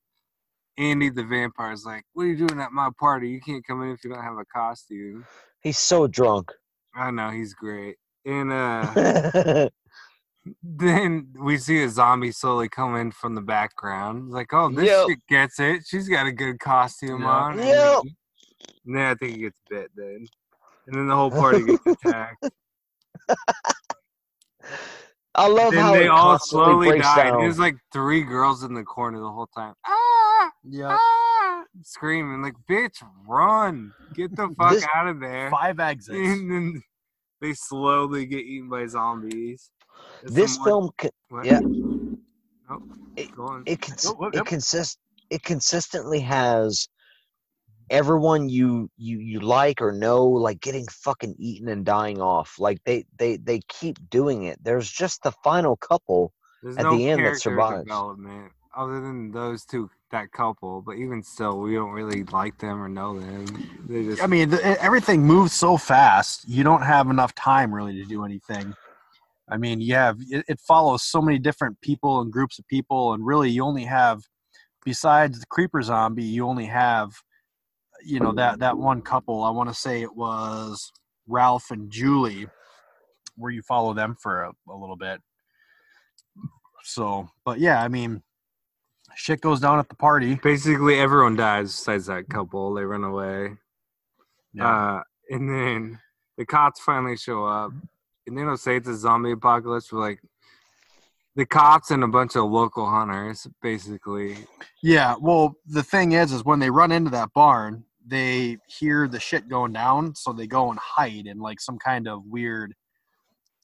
Andy the vampire's like, "What are you doing at my party? You can't come in if you don't have a costume." He's so drunk. I know he's great. And uh then we see a zombie slowly come in from the background. It's like, oh, this Yep. chick gets it. She's got a good costume Yeah. on. And then I think he gets bit then. And then the whole party gets attacked. I love then how they it all slowly breaks die. down. There's like three girls in the corner the whole time. Ah! yeah ah, screaming like, "Bitch, run! Get the fuck This- out of there!" five exits And then they slowly get eaten by zombies. There's this some film, co- What? yeah. Oh, It- go on. it cons- Oh, it yep. consist it consistently has everyone you you you like or know like getting fucking eaten and dying off. Like they they they keep doing it. There's just the final couple. There's at no the end that character survives. development other than those two, that couple. But even still, we don't really like them or know them. They just. I mean, the, everything moves so fast. You don't have enough time really to do anything. I mean, you have it, it follows so many different people and groups of people, and really, you only have, besides the creeper zombie, you only have, you know, that that one couple. I want to say it was Ralph and Julie, where you follow them for a, a little bit. So, but yeah, I mean, shit goes down at the party. basically everyone dies besides that couple. They run away. Yeah. Uh, and then the cops finally show up, and they don't say it's a zombie apocalypse, but like the cops and a bunch of local hunters, basically. Yeah, well, the thing is, is when they run into that barn, they hear the shit going down, so they go and hide in like some kind of weird.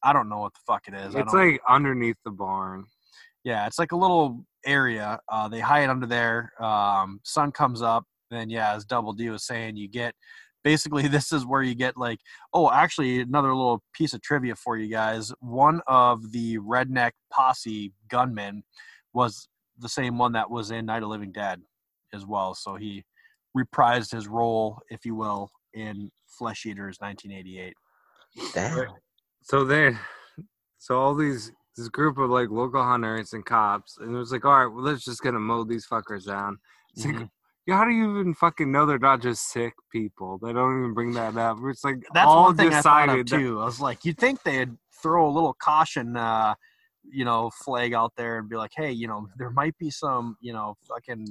I don't know what the fuck it is. It's like underneath the barn. yeah, it's like a little area. Uh, they hide under there. Um, sun comes up, then yeah, as Double D was saying, you get basically this is where you get like oh, actually another little piece of trivia for you guys. One of the redneck posse gunmen was the same one that was in Night of Living Dead as well. So he reprised his role, if you will, in Flesh Eaters 1988. Damn. So then, so all these this group of like local hunters and cops, and it was like, all right, well, let's just gonna mow these fuckers down. It's like, Mhm. yeah, how do you even fucking know they're not just sick people? They don't even bring that up. It's like That's all one thing I thought of decided that- too. I was like, you'd think they'd throw a little caution, uh, you know, flag out there and be like, hey, you know, there might be some, you know, fucking,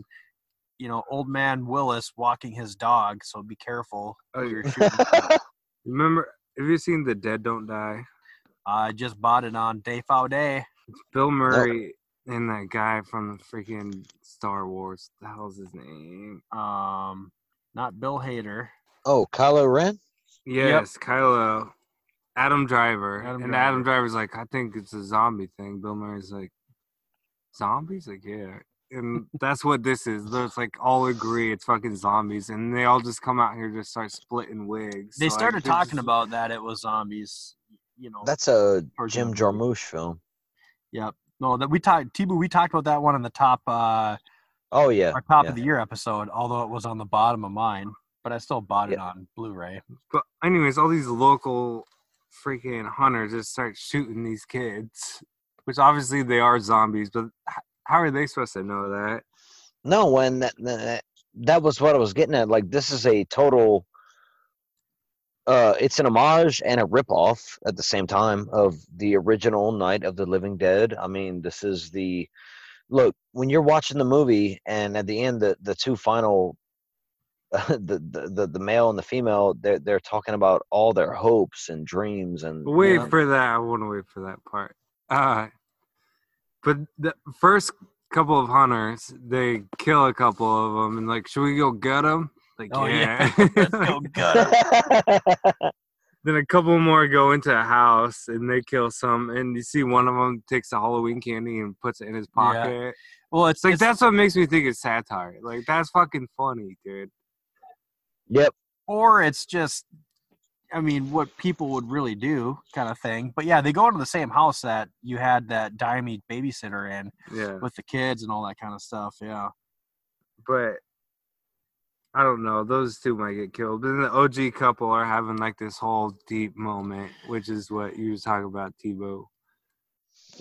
you know, old man Willis walking his dog, so be careful. Oh, who you're shooting. Remember, have you seen The Dead Don't Die? I just bought it on Day Fow Day. It's Bill Murray and that guy from the freaking Star Wars. The hell's his name? Um, not Bill Hader. Oh, Kylo Ren. Yes, Kylo. Adam Driver. Adam and Driver. Adam Driver's like, I think it's a zombie thing. Bill Murray's like, zombies? Like, yeah. And that's what this is. There's like all agree it's fucking zombies, and they all just come out here to start splitting wigs. They So, started they're talking just- about that it was zombies. You know. That's a Jim. Jarmusch film. Yep. No, that we talked. T-Boo, we talked about that one in the top, uh, Oh yeah. our top yeah. of the year episode. Although it was on the bottom of mine, but I still bought it on Blu-ray. But anyways, all these local freaking hunters just start shooting these kids, which obviously they are zombies. But h- how are they supposed to know that? No, when that, that that was what I was getting at. Like this is a total. Uh, it's an homage and a ripoff at the same time of the original Night of the Living Dead. I mean, this is the look when you're watching the movie, and at the end, the the two final, the, the the the male and the female, they're they're talking about all their hopes and dreams and. you Wait know, for that. I want to wait for that part. Uh, but the first couple of hunters, they kill a couple of them, and like, should we go get them? Like, Oh, yeah. yeah. Let's go gut 'em. then a couple more go into a house and they kill some, and you see one of them takes the Halloween candy and puts it in his Yeah. pocket. Well, it's It's like it's- that's what makes me think it's satire. Like that's fucking funny, dude. Yep. or it's just i mean what people would really do kind of thing but yeah they go into the same house that you had that dimey babysitter in Yeah. with the kids and all that kind of stuff yeah but I don't know. Those two might get killed. But then the OG couple are having like this whole deep moment, which is what you was talking about, T-Boo.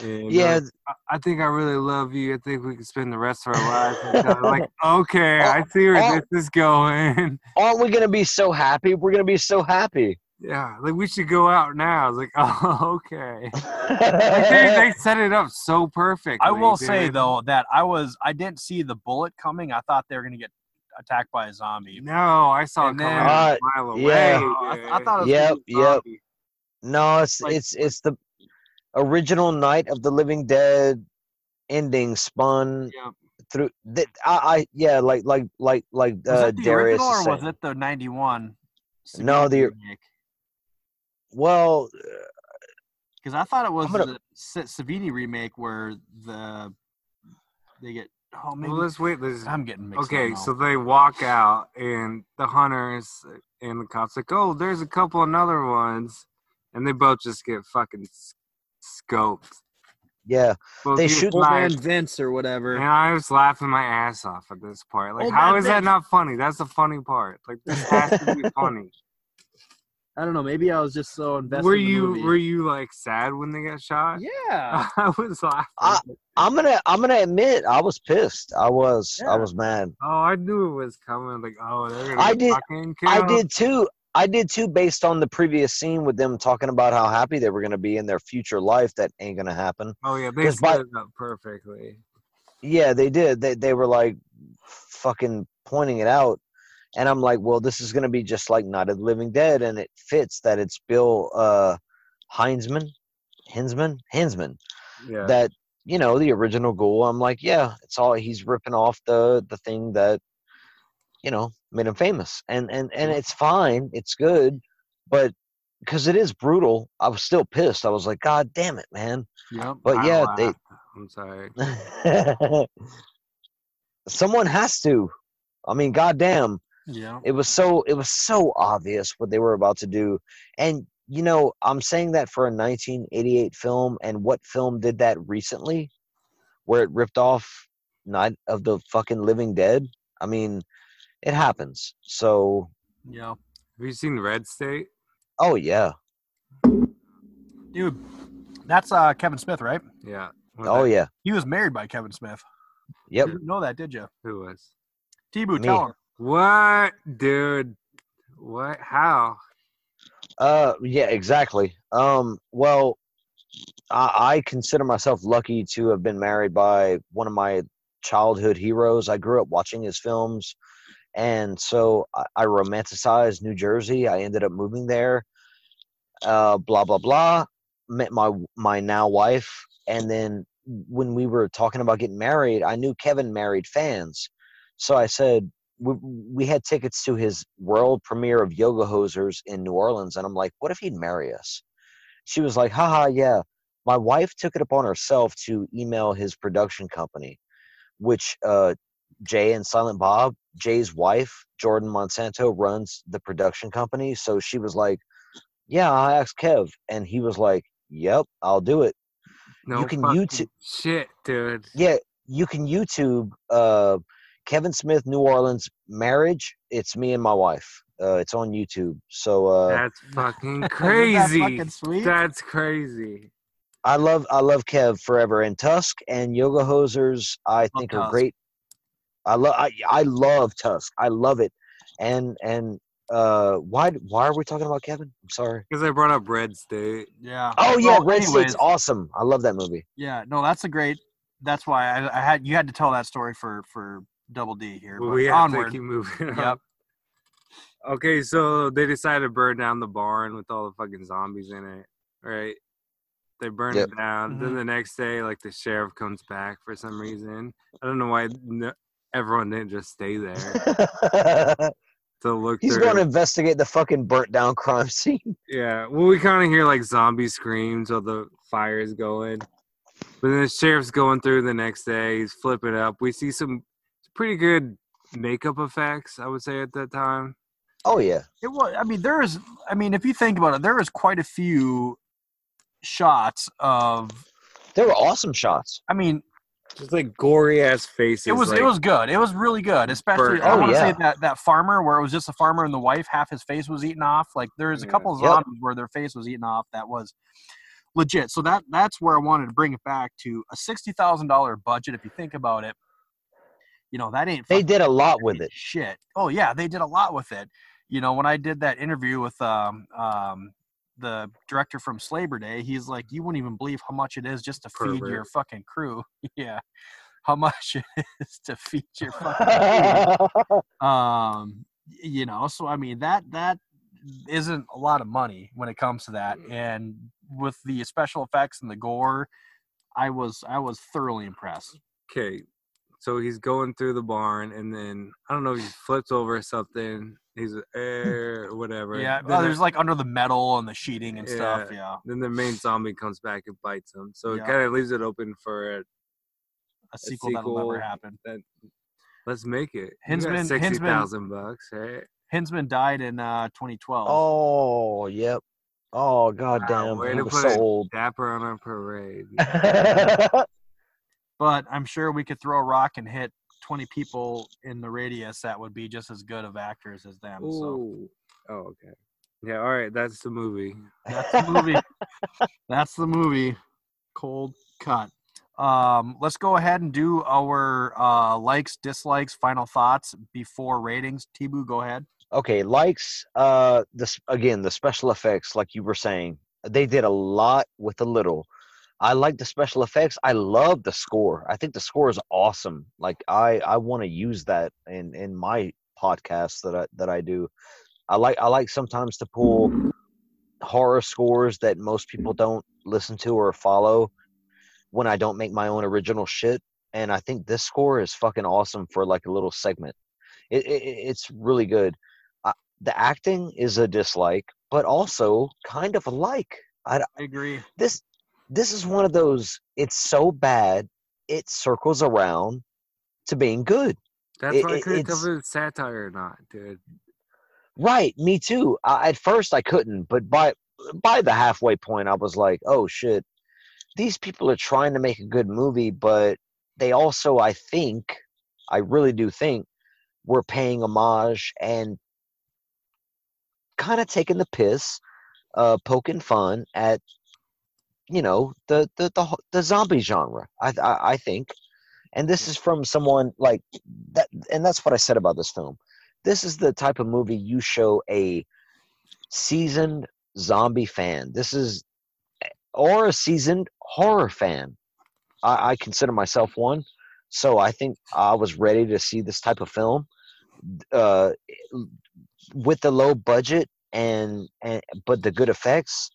And, Yeah. uh, I I think I really love you. I think we can spend the rest of our lives like, okay, I see where this is going. Aren't we gonna be so happy? We're gonna be so happy. yeah, like we should go out now. I was like, oh, okay. Like, they, they set it up so perfect. i will say though that i was i didn't see the bullet coming i thought they were going to get attacked by a zombie No, I saw And it coming then- a Uh, mile away. yeah. I, I thought it was Yep, gonna yep. No, it's Like- it's it's the original Night of the Living Dead ending spun Yep. through. That I, I yeah, like like like like was uh, it the Darius. original is or was it the 91 No, the- remake? Well, because i thought it was gonna- the Savini remake where the they get oh maybe Well, let's wait. Let's, i'm getting mixed Okay, now. so they walk out, and the hunters and the cops like, "Oh, there's a couple another ones," and they both just get fucking s- scoped. yeah, Both They shoot- man. Vince or whatever. And I was laughing my ass off at this part. Like, Old how is that not funny? That's the funny part. Like, this has to be funny. I don't know. Maybe I was just so invested. were in you movie. were you like sad when they got shot? Yeah. I was laughing. I- I'm gonna I'm gonna admit I was pissed. I was I was mad. oh, I knew it was coming. Like, oh, they're gonna I did-. I did too. I did too, based on the previous scene with them talking about how happy they were gonna be in their future life. That ain't gonna happen. Oh yeah, they set it up perfectly. Yeah, they did. They they were like fucking pointing it out, and I'm like, well, this is gonna be just like Night of the Living Dead, and it fits that it's Bill uh, Heinzman, Hinzman, Hinzman. Yeah. That you know the original Ghoul. I'm like, yeah, it's all he's ripping off the the thing that you know made him famous, and and and it's fine, it's good, but because it is brutal, I was still pissed. I was like, God damn it, man. Yep. But I yeah, they. I'm sorry. someone has to i mean goddamn Yeah. it was so it was so obvious what they were about to do and you know i'm saying that for a 1988 film and what film did that recently where it ripped off night of the fucking living dead i mean it happens so Yeah. Have you seen Red State? oh yeah Dude, that's uh Kevin Smith, right? Yeah. Oh the- yeah He was married by Kevin Smith. yep You didn't know that, did you? Who was? T-Boo, Me. tell him. What, dude? What? How? Uh, yeah, exactly. Um, well, I, I consider myself lucky to have been married by one of my childhood heroes. I grew up watching his films, and so I, I romanticized New Jersey. I ended up moving there. Uh, blah blah blah. Met my my now wife, and then when we were talking about getting married, I knew Kevin married fans, so I said we, we had tickets to his world premiere of Yoga Hosers in New Orleans, and I'm like, what if he'd marry us? She was like, haha, yeah. My wife took it upon herself to email his production company, which uh, Jay and Silent Bob, Jay's wife, Jordan Monsanto, runs the production company. So she was like, yeah, I asked Kev, and he was like, yep, I'll do it. No you can YouTube, shit, dude. yeah, you can YouTube uh, Kevin Smith New Orleans marriage. It's me and my wife. Uh, it's on YouTube. So uh, That's fucking Isn't that crazy. fucking sweet? That's crazy. I love I love Kev forever and Tusk and Yoga Hosers. I think are great. I love I, I love Tusk. I love it. And and uh, why why are we talking about Kevin? I'm sorry. Because I brought up Red State. Yeah. Oh yeah, Well, Red anyways, State's awesome. I love that movie. Yeah, no, that's a great. That's why I, I had you had to tell that story for for Double D here. But But we have onward. to keep moving. on. Yep. Okay, so they decided to burn down the barn with all the fucking zombies in it, right? They burn Yep. it down. Then Mhm. the next day, like the sheriff comes back for some reason. I don't know why no, everyone didn't just stay there to look He's through. going to investigate the fucking burnt down crime scene. Yeah, well, we kind of hear like zombie screams while the fire is going. But then the sheriff's going through the next day. He's flipping up. We see some pretty good makeup effects, I would say, at that time. Oh yeah. It was. I mean, there is. I mean, if you think about it, there is quite a few shots of. They were awesome shots. I mean, Just like gory ass faces. it was like, it was good. It was really good. Especially, burnt I out. want to Oh, say that that farmer where it was just a farmer and the wife, half his face was eaten off. Like there's a Yeah. couple of Yep. zombies where their face was eaten off. That was legit. So that that's where I wanted to bring it back to a sixty thousand dollar budget. If you think about it, you know that ain't. They did a lot with it. Shit. Oh yeah, they did a lot with it. You know, when I did that interview with um um the director from Slaver Day, he's like, you wouldn't even believe how much it is just to feed your fucking crew. yeah. How much it is to feed your fucking crew. Um, you know, so I mean that that isn't a lot of money when it comes to that. And with the special effects and the gore, I was I was thoroughly impressed. Okay, so he's going through the barn, and then I don't know, if he flips over something. He's air or whatever. Yeah, Then oh, there's like under the metal and the sheeting and stuff. Yeah, Then the main zombie comes back and bites him. So Yeah. it kind of leaves it open for a, a sequel, that'll never sequel happen. that. Let's make it. You Hinzman- got sixty thousand bucks, right? Hinzman died in uh, 2012. oh yep. Oh goddamn. way he to put so it. old. Dapper on our parade. But I'm sure we could throw a rock and hit 20 people in the radius that would be just as good of actors as them. So Oh, okay. Yeah, all right. That's the movie. that's the movie. that's the movie. Cold cut. Um, let's go ahead and do our uh, likes, dislikes, final thoughts before ratings. T-Boo, go ahead. okay, likes uh this again, the special effects, like you were saying, they did a lot with a little. I like the special effects. I love the score. I think the score is awesome. Like I I want to use that in in my podcasts that I that I do. I like I like sometimes to pull horror scores that most people don't listen to or follow when I don't make my own original shit. And I think this score is fucking awesome for like a little segment. It, it it- it's really good. Uh, the acting is a dislike, but also kind of a like. I, I agree. this this is one of those. It's so bad, it circles around to being good. That's It- why I couldn't tell if it's satire or not, dude. Right, me too. I, at first, I couldn't, but by by the halfway point, I was like, "Oh shit, these people are trying to make a good movie, but they also, I think, I really do think, we're paying homage and kind of taking the piss, uh, poking fun at, you know, the the the, the zombie genre. I, I I think, and this is from someone like that, and that's what I said about this film this is the type of movie you show a seasoned zombie fan. This is, or a seasoned horror fan. I, I consider myself one, so I think I was ready to see this type of film. Uh, with the low budget and and but the good effects,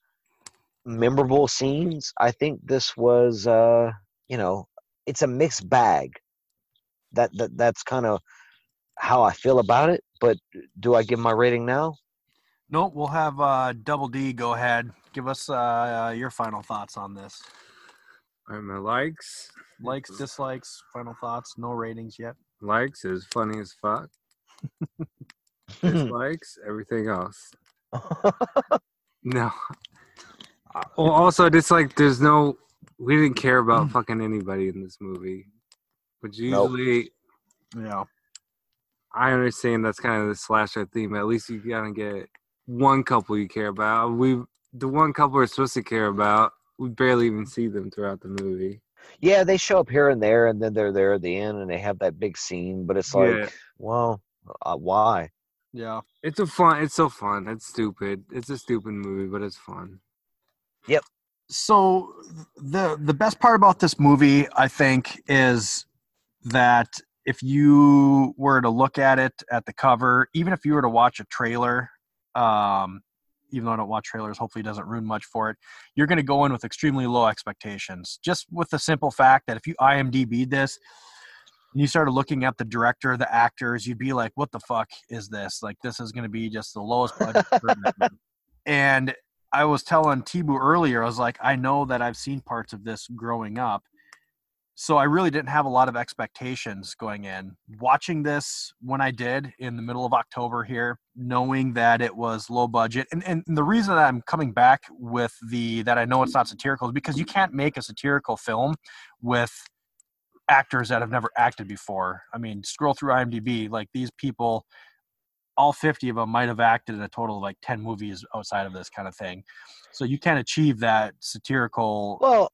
memorable scenes. I think this was uh you know, it's a mixed bag. That that that's kind of how I feel about it. But do I give my rating now? Nope, we'll have uh, Double D go ahead. Give us uh, your final thoughts on this. All right, my likes. Likes, dislikes, final thoughts. No ratings yet. Likes is funny as fuck. Dislikes everything else. No. Well, also, it's like there's no. We didn't care about fucking anybody in this movie, which Nope. usually Yeah. I understand that's kind of the slasher theme. At least you gotta get one couple you care about. We the one couple we're supposed to care about. We barely even see them throughout the movie. yeah, they show up here and there, and then they're there at the end, and they have that big scene. But it's like, Yeah. well, uh, why? Yeah. It's a fun. It's so fun. It's stupid. It's a stupid movie, but it's fun. So the the best part about this movie, I think, is that if you were to look at it at the cover, even if you were to watch a trailer, um, even though I don't watch trailers, hopefully it doesn't ruin much for it. You're going to go in with extremely low expectations, just with the simple fact that if you IMDb this, and you started looking at the director, the actors, you'd be like, "What the fuck is this? Like, this is going to be just the lowest budget." and I was telling T-Boo earlier, I was like, I know that I've seen parts of this growing up. So I really didn't have a lot of expectations going in. Watching this when I did in the middle of October here, knowing that it was low budget. And, and the reason that I'm coming back with the that I know it's not satirical is because you can't make a satirical film with actors that have never acted before. I mean, scroll through IMDb, like these people all 50 of them might have acted in a total of like 10 movies outside of this kind of thing. So you can't achieve that satirical. Well,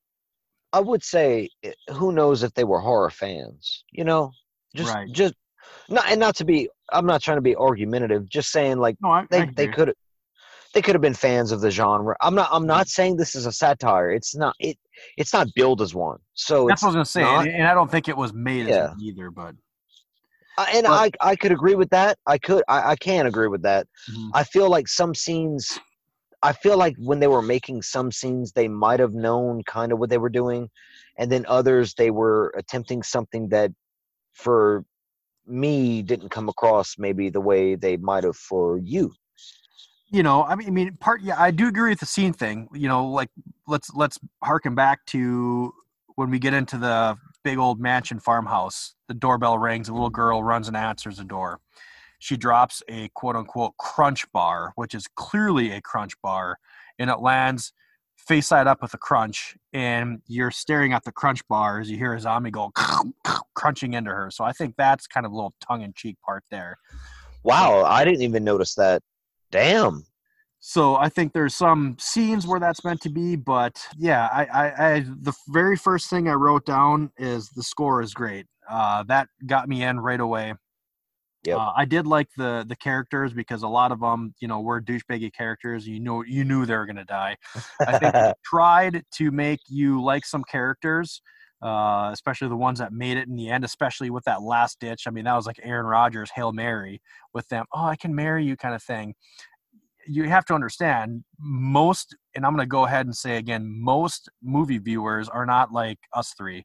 I would say, eh, who knows if they were horror fans? You know, just Right. just not and not to be. I'm not trying to be argumentative. Just saying, like No, I, they I they could they could have been fans of the genre. I'm not. I'm not saying this is a satire. It's not. It it's not billed as one. So That's it's what I was gonna say, not- and, I don't think it was made Yeah. as one either. But I- and I I could agree with that. I could I, I can agree with that. Mhm. I feel like some scenes I feel like when they were making some scenes they might have known kind of what they were doing and then others they were attempting something that for me didn't come across maybe the way they might have for you. you know, I mean, I mean, part. Yeah, I do agree with the scene thing. You know, like let's let's harken back to when we get into the big old mansion farmhouse. The doorbell rings. A little girl runs and answers the door. She drops a quote unquote crunch bar, which is clearly a crunch bar, and it lands face side up with a crunch. And you're staring at the crunch bar as you hear a zombie go crunching into her. So I think that's kind of a little tongue in cheek part there. Wow, I didn't even notice that. Damn. So I think there's some scenes where that's meant to be, but yeah, I, I, I the very first thing I wrote down is the score is great. Uh, that got me in right away. Yep. Uh, I did like the the characters because a lot of them, you know, were douchebaggy characters. You know, you knew they were gonna die. I think they tried to make you like some characters, uh, especially the ones that made it in the end, especially with that last ditch. I mean, that was like Aaron Rodgers' Hail Mary with them. Oh, I can marry you kind of thing. You have to understand most, and I'm going to go ahead and say again, most movie viewers are not like us three,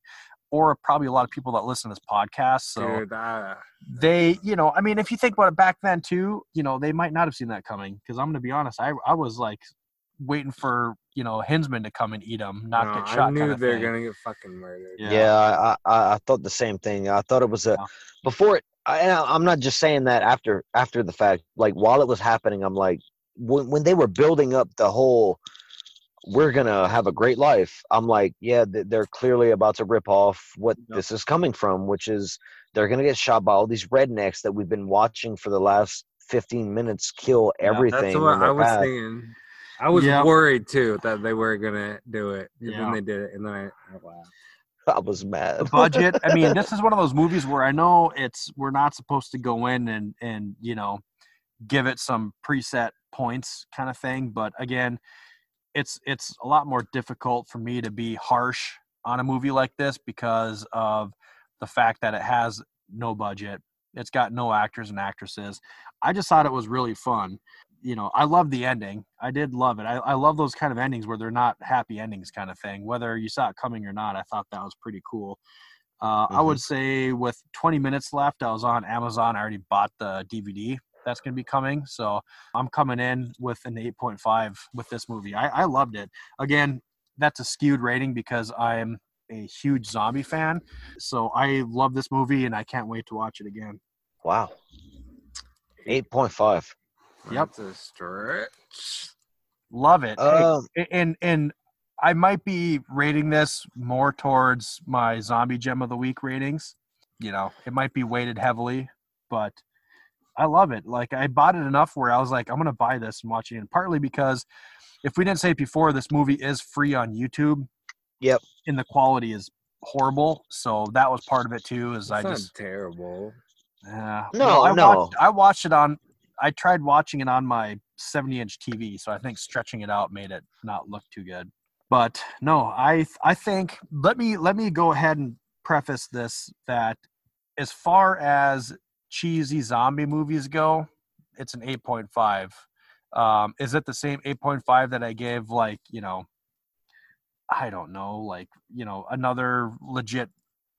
or probably a lot of people that listen to this podcast. So Dude, ah, they you know i mean if you think about it back then too you know they might not have seen that coming because i'm gonna be honest i i was like waiting for you know hinzman to come and eat them not no, get shot I knew kinda they were thing. gonna get fucking murdered. Yeah, I, I I thought the same thing. I thought it was a Yeah. before it. I- I'm not just saying that after after the fact. Like while it was happening, I'm like when when they were building up the whole, we're gonna have a great life. I'm like, yeah, they're clearly about to rip off what Yeah. this is coming from, which is they're gonna get shot by all these rednecks that we've been watching for the last 15 minutes kill Yeah, that's everything. That's what I was path. thinking. I was Yeah. worried too that they were gonna do it, and Yeah. then they did it, and then I, I laughed. I was mad. the budget i mean this is one of those movies where i know it's we're not supposed to go in and and you know give it some preset points kind of thing but again it's it's a lot more difficult for me to be harsh on a movie like this because of the fact that it has no budget it's got no actors and actresses i just thought it was really fun you know, I love the ending. I did love it. I, I love those kind of endings where they're not happy endings, kind of thing. Whether you saw it coming or not, I thought that was pretty cool. Uh, I would say with 20 minutes left, I was on Amazon. I already bought the DVD that's going to be coming. So I'm coming in with an 8.5 with this movie. I, I loved it. Again, that's a skewed rating because I'm a huge zombie fan. So I love this movie and I can't wait to watch it again. Wow. 8.5. Yep. That's a stretch. Love it. Hey, Um, and and I might be rating this more towards my zombie gem of the week ratings. You know, it might be weighted heavily, but I love it. Like I bought it enough where I was like, I'm gonna buy this and watch it. And partly because if we didn't say it before, this movie is free on YouTube. Yep. And the quality is horrible. So that was part of it too. Is I It's not just terrible. yeah. No, I no. Watched, I watched it on. I tried watching it on my 70 inch TV, so I think stretching it out made it not look too good. But no, I I think let me let me go ahead and preface this that as far as cheesy zombie movies go, it's an 8.5. Um, is it the same 8.5 that I gave like you know? I don't know, like you know, another legit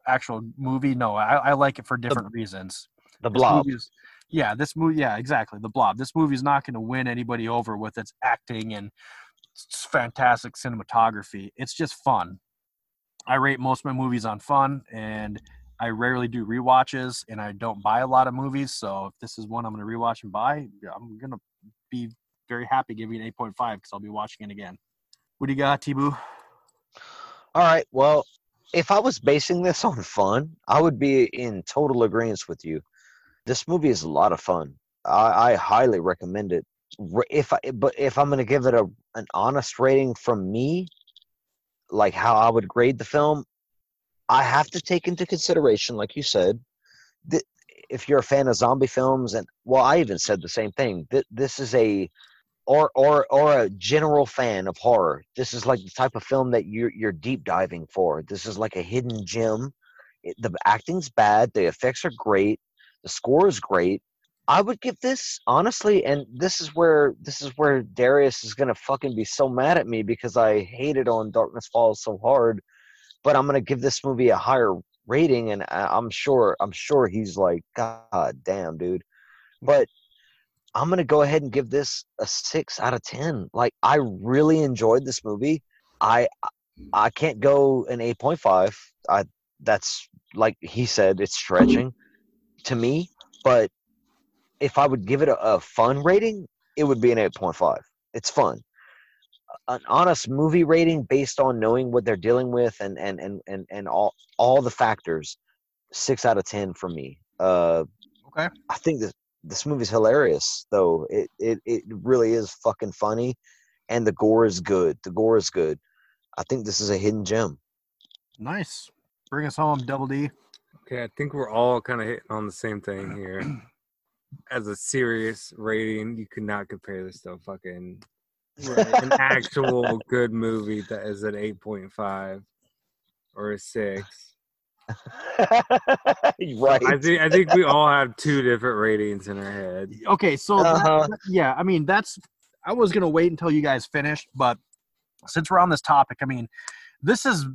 actual movie. No, I, I like it for different reasons. The Blob. movie is- yeah, this movie. Yeah, exactly. The Blob. This movie's not going to win anybody over with its acting and s- fantastic cinematography. It's just fun. I rate most of my movies on fun, and I rarely do rewatches, and I don't buy a lot of movies. So if this is one I'm going to rewatch and buy, I'm going to be very happy giving it 8.5 because I'll be watching it again. What do you got, T-Boo? All right. Well, if I was basing this on fun, I would be in total agreement with you. This movie is a lot of fun. I, I highly recommend it. If I, but if I'm gonna give it a an honest rating from me, like how I would grade the film, I have to take into consideration, like you said, that if you're a fan of zombie films, and well, I even said the same thing. That this is a or or or a general fan of horror. This is like the type of film that you're you're deep diving for. This is like a hidden gem. It, the acting's bad. The effects are great. The score is great. I would give this honestly, and this is where this is where Darius is gonna fucking be so mad at me because I hated on Darkness Falls so hard. But I'm gonna give this movie a higher rating, and I- I'm sure I'm sure he's like, God damn, dude. But I'm gonna go ahead and give this a six out of ten. Like I really enjoyed this movie. I I can't go an eight point five. I that's like he said, it's stretching to me. But if I would give it a, a fun rating, it would be an eight point five. It's fun. An honest movie rating based on knowing what they're dealing with and and and and, and all all the factors, six out of ten for me. Uh, Okay. I think this this movie's hilarious though. It it it really is fucking funny, and the gore is good. The gore is good. I think this is a hidden gem. Nice. Bring us home, Double D. Okay, I think we're all kind of hitting on the same thing here. As a serious rating, you could not compare this to a fucking an actual good movie that is an eight point five or a six. right. I think I think we all have two different ratings in our head. Okay, so Uh-huh. that- yeah, I mean that's I was gonna wait until you guys finished, but since we're on this topic, I mean, this is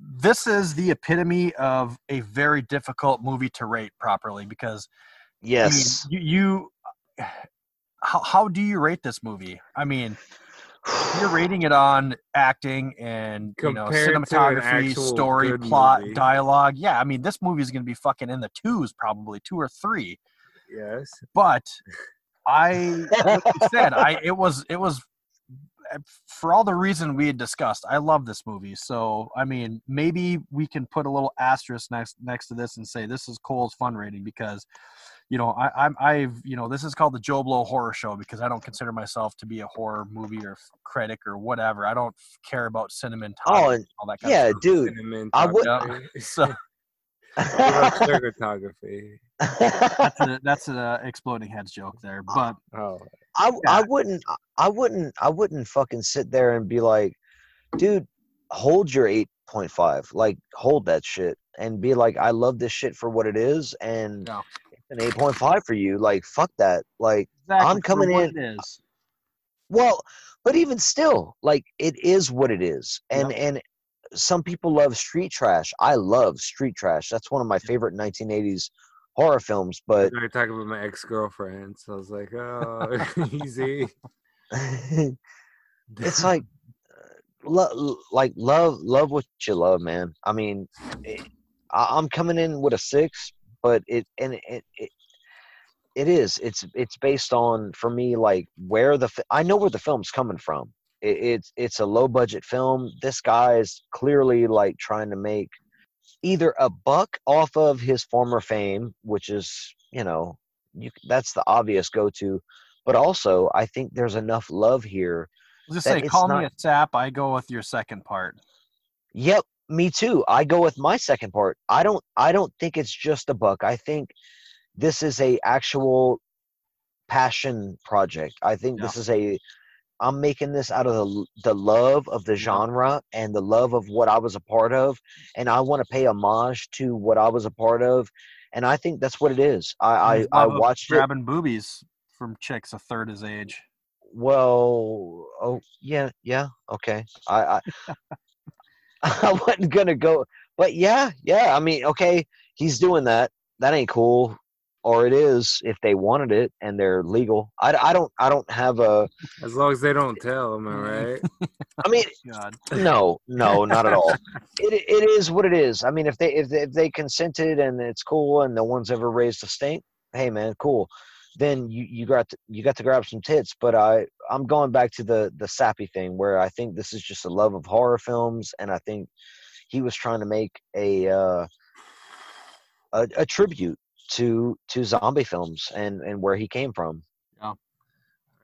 this is the epitome of a very difficult movie to rate properly because yes. I mean, you, you how how do you rate this movie? I mean, you're rating it on acting and you know cinematography, story, plot, movie. dialogue. Yeah, I mean, this movie is gonna be fucking in the twos, probably two or three Yes. but I like said I it was it was eh, for all the reason we had discussed. I love this movie, so I mean maybe we can put a little asterisk next next to this and say this is Cole's fun rating because you know I, I'm I've you know this is called the Joe Blow Horror Show because I don't consider myself to be a horror movie or f- critic or whatever. I don't care about cinnamon Oh, and all that kind yeah, of stuff. dude. Cinnamon I would- photography. So What cinematography? that's a that's an exploding heads joke there, but Oh, I I wouldn't I wouldn't I wouldn't fucking sit there and be like, dude, hold your eight point five. Like hold that shit and be like, I love this shit for what it is and Yeah. It's an eight point five for you. Like fuck that. Like exactly I'm coming in- It is. Well, but even still, like it is what it is, and and some people love street trash. I love street trash. That's one of my favorite 1980s horror films. But I talking about my ex girlfriend, so I was like, oh, easy. it's like uh, lo- like love love what you love man i mean it, I- i'm coming in with a six but it and it, it it is it's it's based on for me like where the i know where the film's coming from it, it's it's a low budget film this guy is clearly like trying to make either a buck off of his former fame which is you know you that's the obvious go to but also i think there's enough love here just say, call me a sap. I go with your second part. Yep, me too. I go with my second part. I don't I don't think it's just a book. I think this is a actual passion project. I think this is a I'm making this out of the the love of the genre and the love of what I was a part of and I want to pay homage to what I was a part of and I think that's what it is. I I, I watched it grabbing boobies from chicks a third his age. well, oh yeah, yeah, okay. I I, I wasn't gonna go, but yeah, yeah. I mean, okay, he's doing that. That ain't cool, or it is if they wanted it and they're legal. I, I don't I don't have a. As long as they don't tell, am I right? I mean, God. no, no, not at all. It it is what it is. I mean, if they if they, if they consented and it's cool and no one's ever raised a stink, hey man, cool. Then you you got to, you got to grab some tits. But I I'm going back to the the sappy thing where I think this is just a love of horror films, and I think he was trying to make a uh, a, a tribute to to zombie films and and where he came from. Yeah.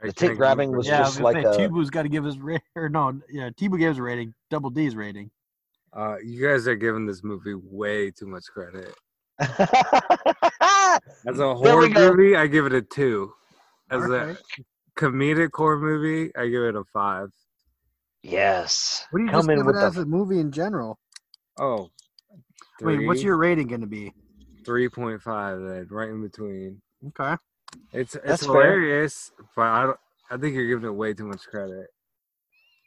The tit grabbing was yeah, just I was like gonna say, a. T-Boo's got to give his ra- or no, yeah, Tibu gives a rating, double D's rating. Uh, you guys are giving this movie way too much credit. As a horror movie, I give it a two. As Okay. a comedic horror movie, I give it a five. yes. What do you Come just in give with it the as a movie in general? Oh, Wait, what's your rating going to be? three point five? Then right in between. Okay. It's it's That's fair. hilarious, but I don't, I think you're giving it way too much credit.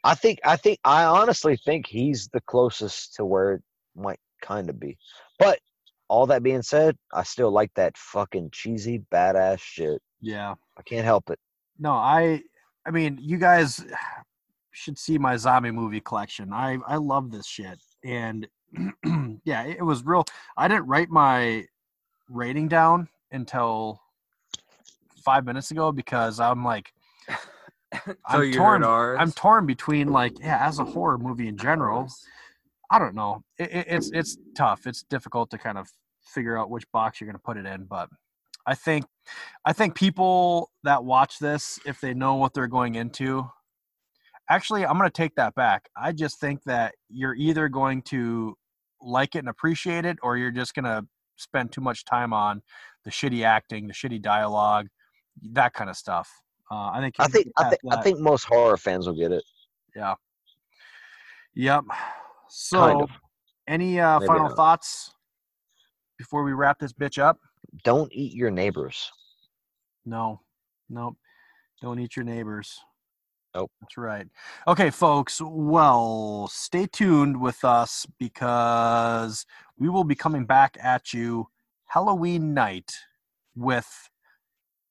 I think I think I honestly think he's the closest to where it might kind of be. But all that being said, I still like that fucking cheesy badass shit. Yeah. I can't help it. No, I I mean, you guys should see my zombie movie collection. I I love this shit. And yeah, it was real I didn't write my rating down until 5 minutes ago because I'm like So I'm torn. ours. I'm torn between like yeah, as a horror movie in general. I don't know. It, it, it's it's tough. It's difficult to kind of figure out which box you're going to put it in, but I think I think people that watch this, if they know what they're going into, actually, I'm going to take that back. I just think that you're either going to like it and appreciate it, or you're just going to spend too much time on the shitty acting, the shitty dialogue, that kind of stuff. Uh, I think I think I think I think most horror fans will get it. yeah. Yep. So, Kind of. any uh, Maybe final not. thoughts before we wrap this bitch up? Don't eat your neighbors. No. Nope. Don't eat your neighbors. Nope. That's right. Okay, folks. Well, stay tuned with us because we will be coming back at you Halloween night with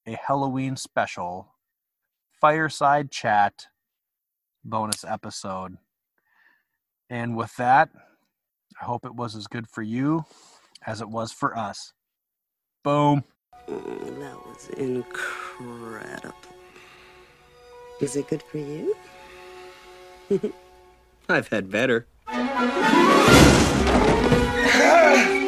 a Halloween special fireside chat bonus episode. And with that, I hope it was as good for you as it was for us. Boom. Mm, that was incredible. Is it good for you? I've had better.